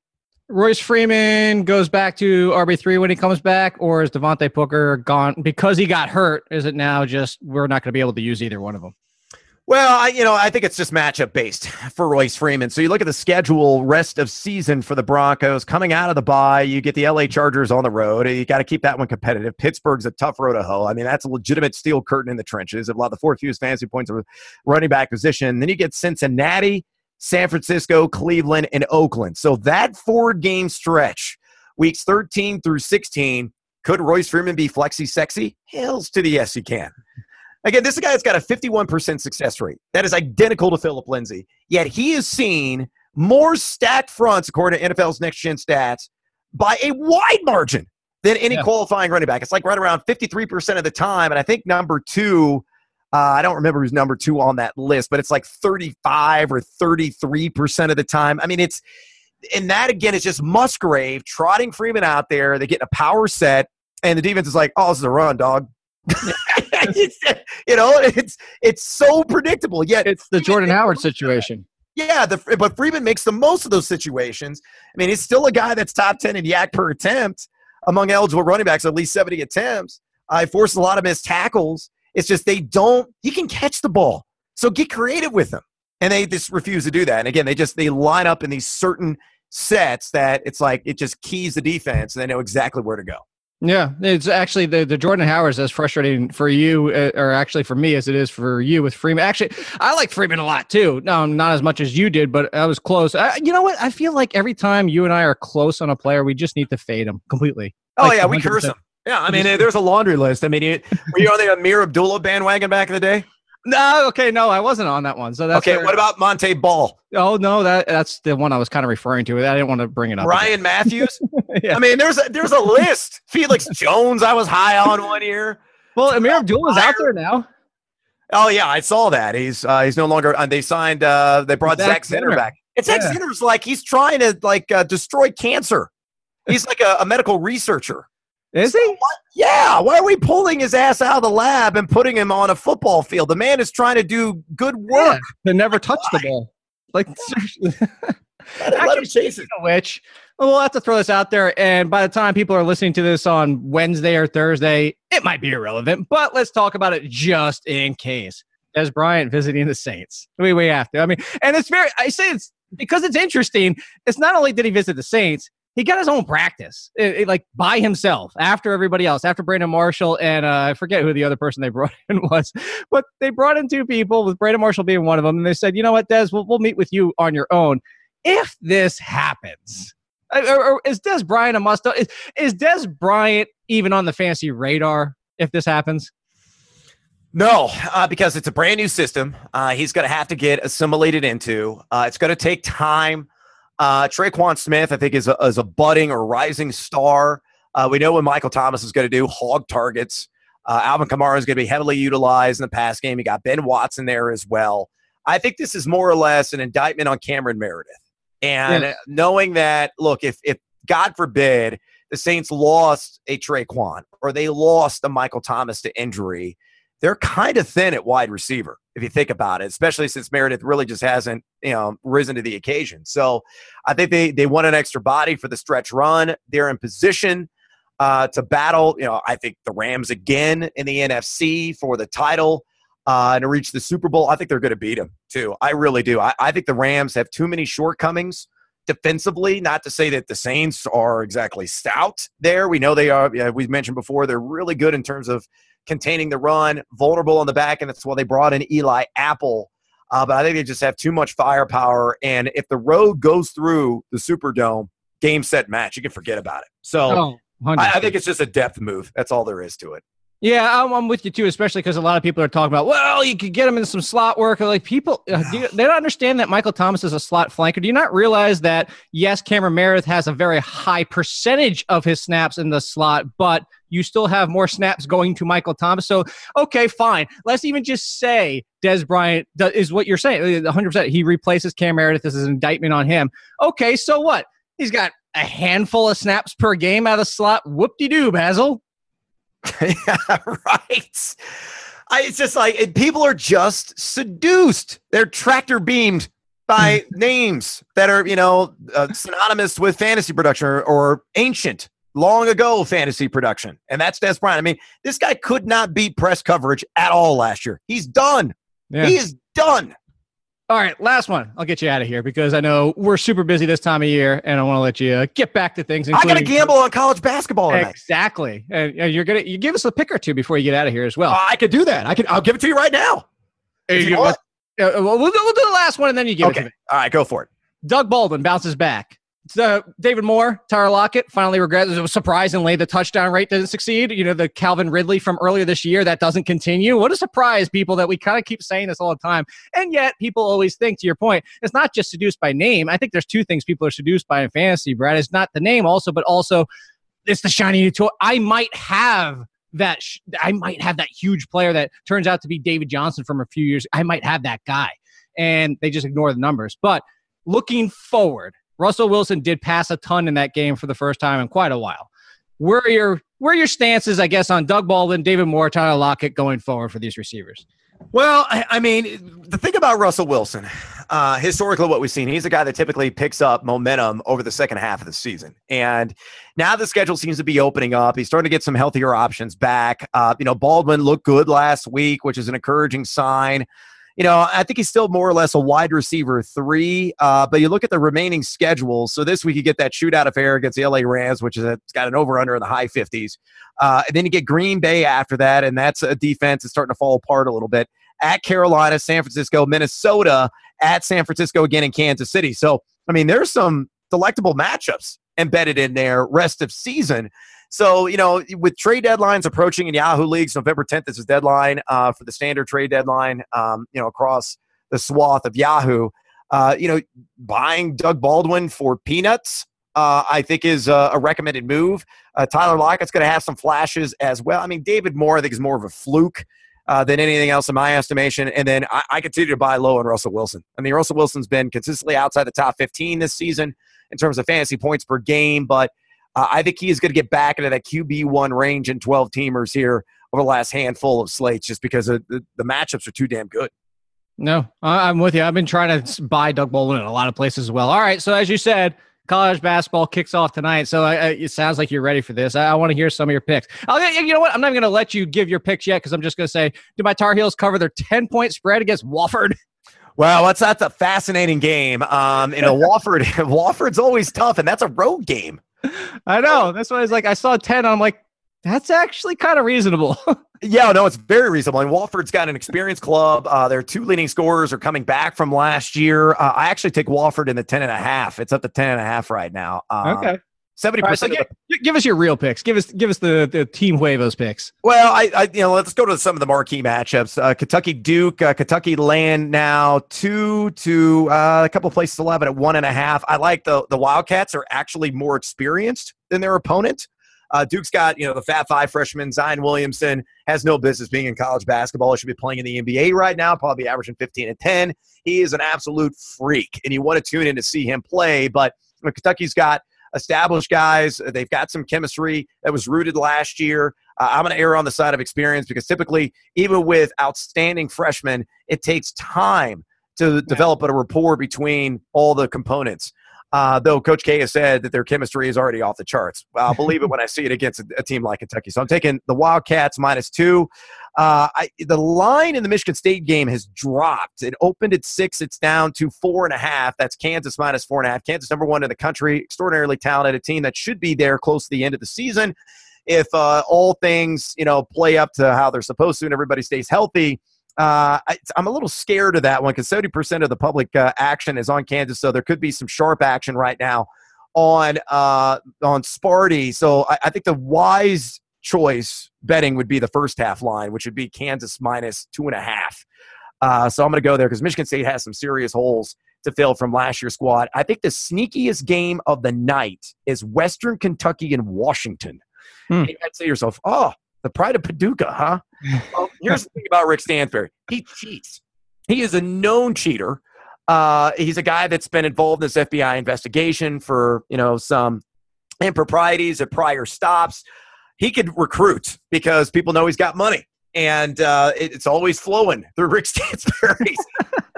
Royce Freeman goes back to RB3 when he comes back, or is Devontae Booker gone because he got hurt? Is it now just we're not going to be able to use either one of them? Well, I, you know, I think it's just matchup based for Royce Freeman. So you look at the schedule rest of season for the Broncos coming out of the bye. You get the LA Chargers on the road. You got to keep that one competitive. Pittsburgh's a tough road to hoe. I mean, that's a legitimate steel curtain in the trenches. A lot of the fourth fewest fantasy points of running back position. Then you get Cincinnati, San Francisco, Cleveland, and Oakland. So that four game stretch, weeks 13 through 16, could Royce Freeman be flexy sexy? Hills to the yes, he can. Again, this guy has got a 51% success rate. That is identical to Philip Lindsay. Yet he has seen more stacked fronts, according to NFL's next gen stats, by a wide margin than any yeah. qualifying running back. It's like right around 53% of the time. And I think number two, uh, I don't remember who's number two on that list, but it's like 35 or 33% of the time. I mean, it's, and that again is just Musgrave trotting Freeman out there. They get a power set, and the defense is like, oh, this is a run, dog. you know, it's it's so predictable. Yet it's the Jordan Howard situation. Yeah, the, but Freeman makes the most of those situations. I mean, he's still a guy that's top ten in YAC per attempt among eligible running backs, at least seventy attempts. I uh, forced a lot of missed tackles. It's just they don't. He can catch the ball, so get creative with him. And they just refuse to do that. And again, they just they line up in these certain sets that it's like it just keys the defense, and they know exactly where to go. Yeah, it's actually the, the Jordan Howard's as frustrating for you, uh, or actually for me, as it is for you with Freeman. Actually, I like Freeman a lot too. No, not as much as you did, but I was close. I, you know what? I feel like every time you and I are close on a player, we just need to fade him completely. Oh like yeah, 100%. we curse him. Yeah, I mean, there's a laundry list. I mean, were you on the Ameer Abdullah bandwagon back in the day? No, okay, no, I wasn't on that one. So that's okay. Where, what about Montee Ball? Oh no, that that's the one I was kind of referring to. I didn't want to bring it up. Ryan again. Mathews. yeah. I mean, there's a, there's a list. Felix Jones, I was high on one year. Well, Ameer Abdullah is out there now. Oh yeah, I saw that. He's uh, he's no longer. Uh, they signed. Uh, they brought Zach, Zach Zenner back. And Zach yeah. Like he's trying to like uh, destroy cancer. He's like a, a medical researcher. Is he? What? Yeah. Why are we pulling his ass out of the lab and putting him on a football field? The man is trying to do good work. Yeah, to never touch Why? the ball. Like, let, him, let him chase it. Which well, have to throw this out there. And by the time people are listening to this on Wednesday or Thursday, it might be irrelevant. But let's talk about it just in case. Dez Bryant visiting the Saints. We we have to. I mean, and it's very. I say it's because it's interesting. It's not only did he visit the Saints, he got his own practice, it, it, like by himself after everybody else, after Brandon Marshall and uh, I forget who the other person they brought in was, but they brought in two people with Brandon Marshall being one of them, and they said, you know what, Dez, we'll, we'll meet with you on your own. If this happens, or, or is Dez Bryant a must? Is, is Dez Bryant even on the fancy radar if this happens? No, uh, because it's a brand new system. Uh, he's going to have to get assimilated into. Uh, it's going to take time. Uh, Tre'Quan Smith, I think, is a, is a budding or rising star. Uh, we know what Michael Thomas is going to do hog targets. Uh, Alvin Kamara is going to be heavily utilized in the pass game. You got Ben Watson there as well. I think this is more or less an indictment on Cameron Meredith. And yeah. knowing that, look, if, if God forbid the Saints lost a Tre'Quan or they lost a Michael Thomas to injury, they're kind of thin at wide receiver if you think about it, especially since Meredith really just hasn't, you know, risen to the occasion. So I think they they want an extra body for the stretch run. They're in position uh, to battle. You know, I think the Rams again in the NFC for the title uh, and to reach the Super Bowl. I think they're going to beat them too. I really do. I, I think the Rams have too many shortcomings defensively. Not to say that the Saints are exactly stout there. We know they are. You know, we've mentioned before they're really good in terms of containing the run, vulnerable on the back, and that's why they brought in Eli Apple. Uh, but I think they just have too much firepower. And if the road goes through the Superdome, game, set, match, you can forget about it. So oh, I, I think it's just a depth move. That's all there is to it. Yeah, I'm, I'm, with you too, especially because a lot of people are talking about, well, you could get him in some slot work. Like people, uh, you, they don't understand that Michael Thomas is a slot flanker. Do you not realize that yes, Cameron Meredith has a very high percentage of his snaps in the slot, but you still have more snaps going to Michael Thomas. So okay, fine. Let's even just say Dez Bryant is what you're saying. 100. percent He replaces Cam Meredith. This is an indictment on him. Okay, so what? He's got a handful of snaps per game out of slot. Whoop de doo, Basil. yeah, right. I, it's just like people are just seduced. They're tractor beamed by names that are, you know, uh, synonymous with fantasy production or, or, ancient, long ago fantasy production. And that's Dez Bryant. I mean, this guy could not beat press coverage at all last year. He's done. Yeah. He is done. All right, last one. I'll get you out of here because I know we're super busy this time of year, and I want to let you uh, get back to things. I got to gamble on college basketball tonight. Exactly, and uh, you're gonna you give us a pick or two before you get out of here as well. I could do that. I can. I'll give it to you right now. Hey, if you want. uh, we'll, we'll do the last one, and then you give it to Okay. me. All right, go for it. Doug Baldwin bounces back. Uh, David Moore, Tyler Lockett finally regrets. It was surprisingly the touchdown rate didn't succeed. You know, the Calvin Ridley from earlier this year that doesn't continue. What a surprise, people, that we kind of keep saying this all the time. And yet, people always think, to your point, it's not just seduced by name. I think there's two things people are seduced by in fantasy, Brad. It's not the name, also, but also it's the shiny new toy. I might have that. Sh- I might have that huge player that turns out to be David Johnson from a few years. I might have that guy, and they just ignore the numbers. But looking forward, Russell Wilson did pass a ton in that game for the first time in quite a while. Where are your where are your stances, I guess, on Doug Baldwin, David Moore, Tyler Lockett going forward for these receivers? Well, I, I mean, the thing about Russell Wilson, uh, historically, what we've seen, he's a guy that typically picks up momentum over the second half of the season. And now the schedule seems to be opening up. He's starting to get some healthier options back. Uh, you know, Baldwin looked good last week, which is an encouraging sign. You know, I think he's still more or less a wide receiver three. Uh, but you look at the remaining schedules. So this week you get that shootout affair against the LA Rams, which is a, it's got an over under in the high 50s. Uh, and then you get Green Bay after that, and that's a defense that's starting to fall apart a little bit. At Carolina, San Francisco, Minnesota, at San Francisco again in Kansas City. So, I mean, there's some delectable matchups embedded in there rest of season. So, you know, with trade deadlines approaching in Yahoo leagues, November 10th is the deadline uh, for the standard trade deadline, um, you know, across the swath of Yahoo. Uh, you know, buying Doug Baldwin for peanuts, uh, I think is a, a recommended move. Uh, Tyler Lockett's going to have some flashes as well. I mean, David Moore, I think, is more of a fluke uh, than anything else in my estimation. And then I, I continue to buy low on Russell Wilson. I mean, Russell Wilson's been consistently outside the top 15 this season in terms of fantasy points per game, but uh, I think he is going to get back into that QB1 range in 12 teamers here over the last handful of slates just because the, the matchups are too damn good. No, I'm with you. I've been trying to buy Doug Baldwin in a lot of places as well. All right, so as you said, college basketball kicks off tonight. So I, I, it sounds like you're ready for this. I, I want to hear some of your picks. I'll, you know what? I'm not going to let you give your picks yet because I'm just going to say, do my Tar Heels cover their 10 point spread against Wofford? Well, that's that's a fascinating game. Um, you know, Wofford, Wofford's always tough, and that's a road game. I know. That's why I was like, I saw 10. I'm like, that's actually kind of reasonable. Yeah, no, it's very reasonable. And Wofford's got an experienced club. Uh, their two leading scorers are coming back from last year. Uh, I actually take Wofford in the 10 and a half. It's up to 10 and a half right now. Um, okay. 70% All right, so of give, give us your real picks. Give us give us the, the Team Huevos picks. Well, I, I, you know, let's go to some of the marquee matchups. Uh, Kentucky Duke, uh, Kentucky land now two to uh, a couple of places eleven at one and a half. I like the the Wildcats are actually more experienced than their opponent. Uh, Duke's got you know the Fat Five freshman Zion Williamson has no business being in college basketball. He should be playing in the NBA right now, probably averaging fifteen and ten. He is an absolute freak, and you want to tune in to see him play. But Kentucky's got established guys. They've got some chemistry that was rooted last year. Uh, I'm going to err on the side of experience because typically, even with outstanding freshmen, it takes time to develop a rapport between all the components. Uh, though Coach K has said that their chemistry is already off the charts. I'll believe it when I see it against a, a team like Kentucky. So I'm taking the Wildcats minus two. Uh, I, the line in the Michigan State game has dropped. It opened at six. It's down to four and a half. That's Kansas minus four and a half. Kansas number one in the country, extraordinarily talented, a team that should be there close to the end of the season. If uh, all things you know play up to how they're supposed to and everybody stays healthy, uh, I, I'm a little scared of that one because 70% of the public uh, action is on Kansas, so there could be some sharp action right now on uh, on Sparty. So I, I think the wise choice betting would be the first half line, which would be Kansas minus two and a half. Uh, so I'm going to go there because Michigan State has some serious holes to fill from last year's squad. I think the sneakiest game of the night is Western Kentucky and Washington. Hmm. You might say to yourself, oh, the pride of Paducah, huh? well, here's the thing about Rick Stansbury. He cheats. He is a known cheater. Uh, he's a guy that's been involved in this FBI investigation for, you know, some improprieties at prior stops. He could recruit because people know he's got money. And uh, it, it's always flowing through Rick Stansbury's.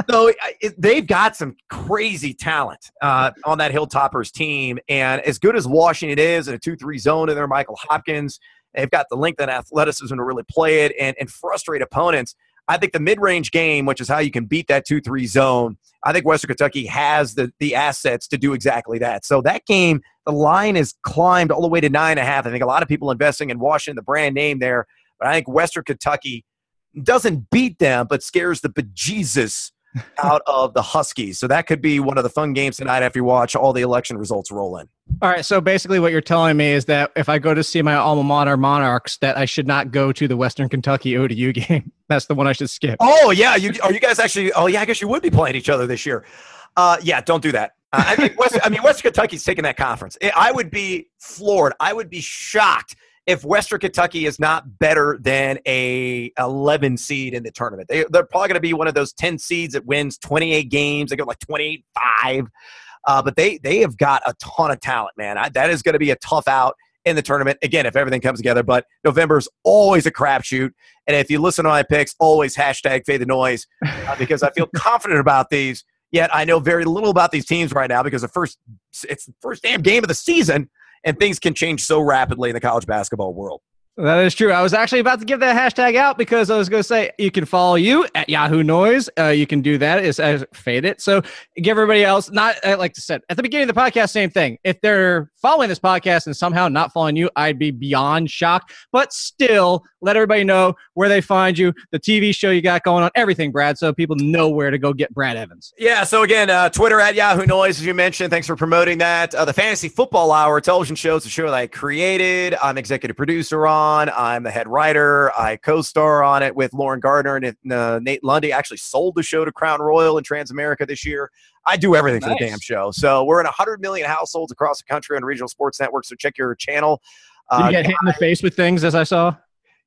so it, they've got some crazy talent uh, on that Hilltoppers team. And as good as Washington is in a 2 3 zone in there, Michael Hopkins, they've got the length and athleticism to really play it and, and frustrate opponents. I think the mid-range game, which is how you can beat that two-three zone, I think Western Kentucky has the the assets to do exactly that. So that game, the line is climbed all the way to nine and a half. I think a lot of people investing in Washington, the brand name there, but I think Western Kentucky doesn't beat them, but scares the bejesus out of the Huskies. So that could be one of the fun games tonight after you watch all the election results roll in. All right. So basically, what you're telling me is that if I go to see my alma mater Monarchs, that I should not go to the Western Kentucky ODU game. That's the one I should skip. Oh yeah, you are you guys actually? Oh yeah, I guess you would be playing each other this year. Uh, yeah, don't do that. Uh, I mean, West, I mean, Western Kentucky's taking that conference. I would be floored. I would be shocked if Western Kentucky is not better than a 11 seed in the tournament. They, they're probably going to be one of those 10 seeds that wins 28 games. They go like 28 5. Uh, but they they have got a ton of talent, man. I, that is going to be a tough out in the tournament. Again, if everything comes together, but November is always a crapshoot. And if you listen to my picks, always hashtag fade the noise uh, because I feel confident about these. Yet I know very little about these teams right now because the first it's the first damn game of the season and things can change so rapidly in the college basketball world. That is true. I was actually about to give that hashtag out because I was going to say you can follow you at Yahoo Noise. Uh, you can do that is as fade it. So give everybody else not like to said at the beginning of the podcast, same thing. If they're following this podcast and somehow not following you, I'd be beyond shocked. But still, let everybody know where they find you, the TV show you got going on, everything, Brad, so people know where to go get Brad Evans. Yeah. So again, uh, Twitter at Yahoo Noise, as you mentioned. Thanks for promoting that. Uh, the Fantasy Football Hour television show is a show that I created. I'm executive producer on. I'm the head writer. I co-star on it with Lauren Gardner and uh, Nate Lundy. I actually sold the show to Crown Royal and Transamerica this year. I do everything nice. for the damn show. So we're in 100 million households across the country on regional sports networks. So check your channel. Did you uh, get hit in the face with things as I saw?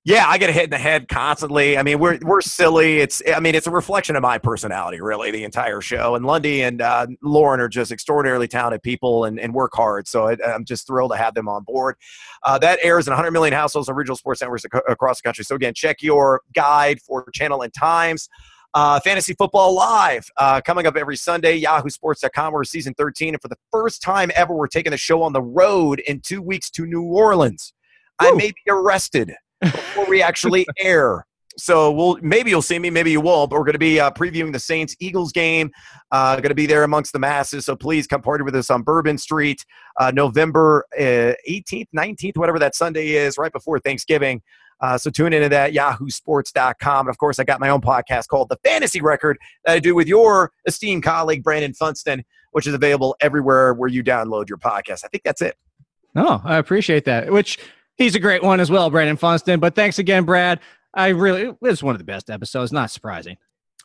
Yeah, I get hit in the head constantly. I mean, we're we're silly. It's I mean, it's a reflection of my personality, really, the entire show. And Lundy and uh, Lauren are just extraordinarily talented people and, and work hard. So I, am just thrilled to have them on board. Uh, that airs in 100 million households on regional sports networks ac- across the country. So again, check your guide for channel and times. Uh, Fantasy Football Live uh, coming up every Sunday, yahoosports.com. We're season 13. And for the first time ever, we're taking the show on the road in two weeks to New Orleans. I may be arrested before we actually air. So we'll maybe you'll see me, maybe you won't. But we're going to be uh, previewing the Saints Eagles game. Uh, going to be there amongst the masses. So please come party with us on Bourbon Street, uh, November uh, eighteenth, nineteenth, whatever that Sunday is, right before Thanksgiving. Uh, so tune into that yahoosports.com. And of course, I got my own podcast called The Fantasy Record that I do with your esteemed colleague Brandon Funston, which is available everywhere where you download your podcast. I think that's it. Oh, I appreciate that. Which He's a great one as well, Brandon Funston. But thanks again, Brad. I really, it's one of the best episodes. Not surprising.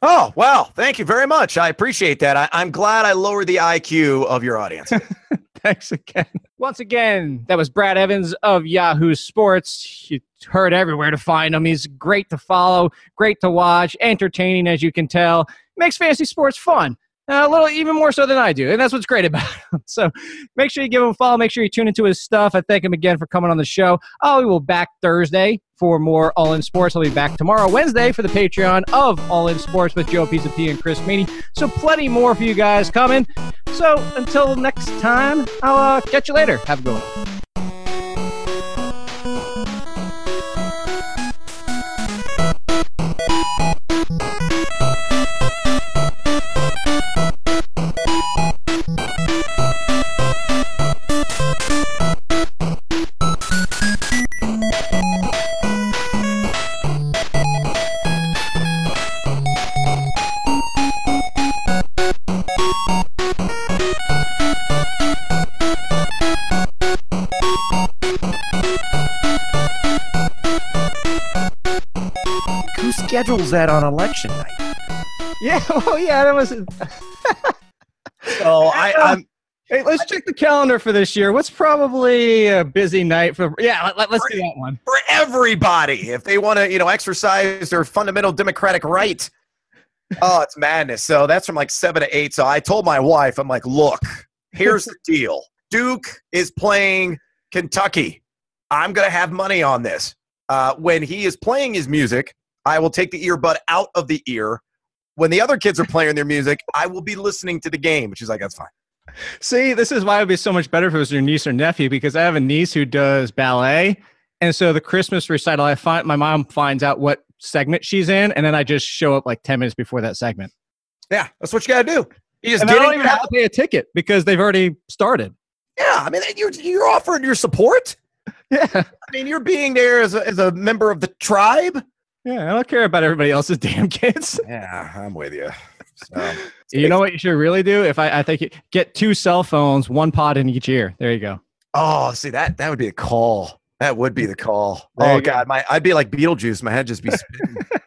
Oh, wow. Thank you very much. I appreciate that. I, am glad I lowered the IQ of your audience. Thanks again. Once again, that was Brad Evans of Yahoo Sports. You heard everywhere to find him. He's great to follow, great to watch, entertaining, as you can tell. Makes fantasy sports fun a little even more so than I do. And that's what's great about him. So make sure you give him a follow. Make sure you tune into his stuff. I thank him again for coming on the show. Oh, we will back Thursday for more All In Sports. I'll be back tomorrow, Wednesday, for the Patreon of All In Sports with Joe P and Chris Meaney. So plenty more for you guys coming. So until next time, I'll uh, catch you later. Have a good one. Was. so I, I'm. Hey, let's check the calendar for this year. What's probably a busy night for? Yeah, let, us do that one for everybody if they want to, you know, exercise their fundamental democratic right. Oh, it's madness. So that's from like seven to eight. So I told my wife, I'm like, look, here's the deal. Duke is playing Kentucky. I'm gonna have money on this. Uh, when he is playing his music, I will take the earbud out of the ear. When the other kids are playing their music, I will be listening to the game. She's like, that's fine. See, this is why it would be so much better if it was your niece or nephew because I have a niece who does ballet. And so the Christmas recital, I find my mom finds out what segment she's in, and then I just show up like ten minutes before that segment. Yeah, that's what you got to do. You just and I don't even have to pay a ticket because they've already started. Yeah, I mean, you're you're offering your support. Yeah, I mean, you're being there as a, as a member of the tribe. Yeah. I don't care about everybody else's damn kids. Yeah, I'm with you. So, you know what you should really do? If I, I think you get two cell phones, one pod in each ear. There you go. oh, see that that would be a call. That would be the call. There oh you go. God, my I'd be like Beetlejuice. My head just be spinning.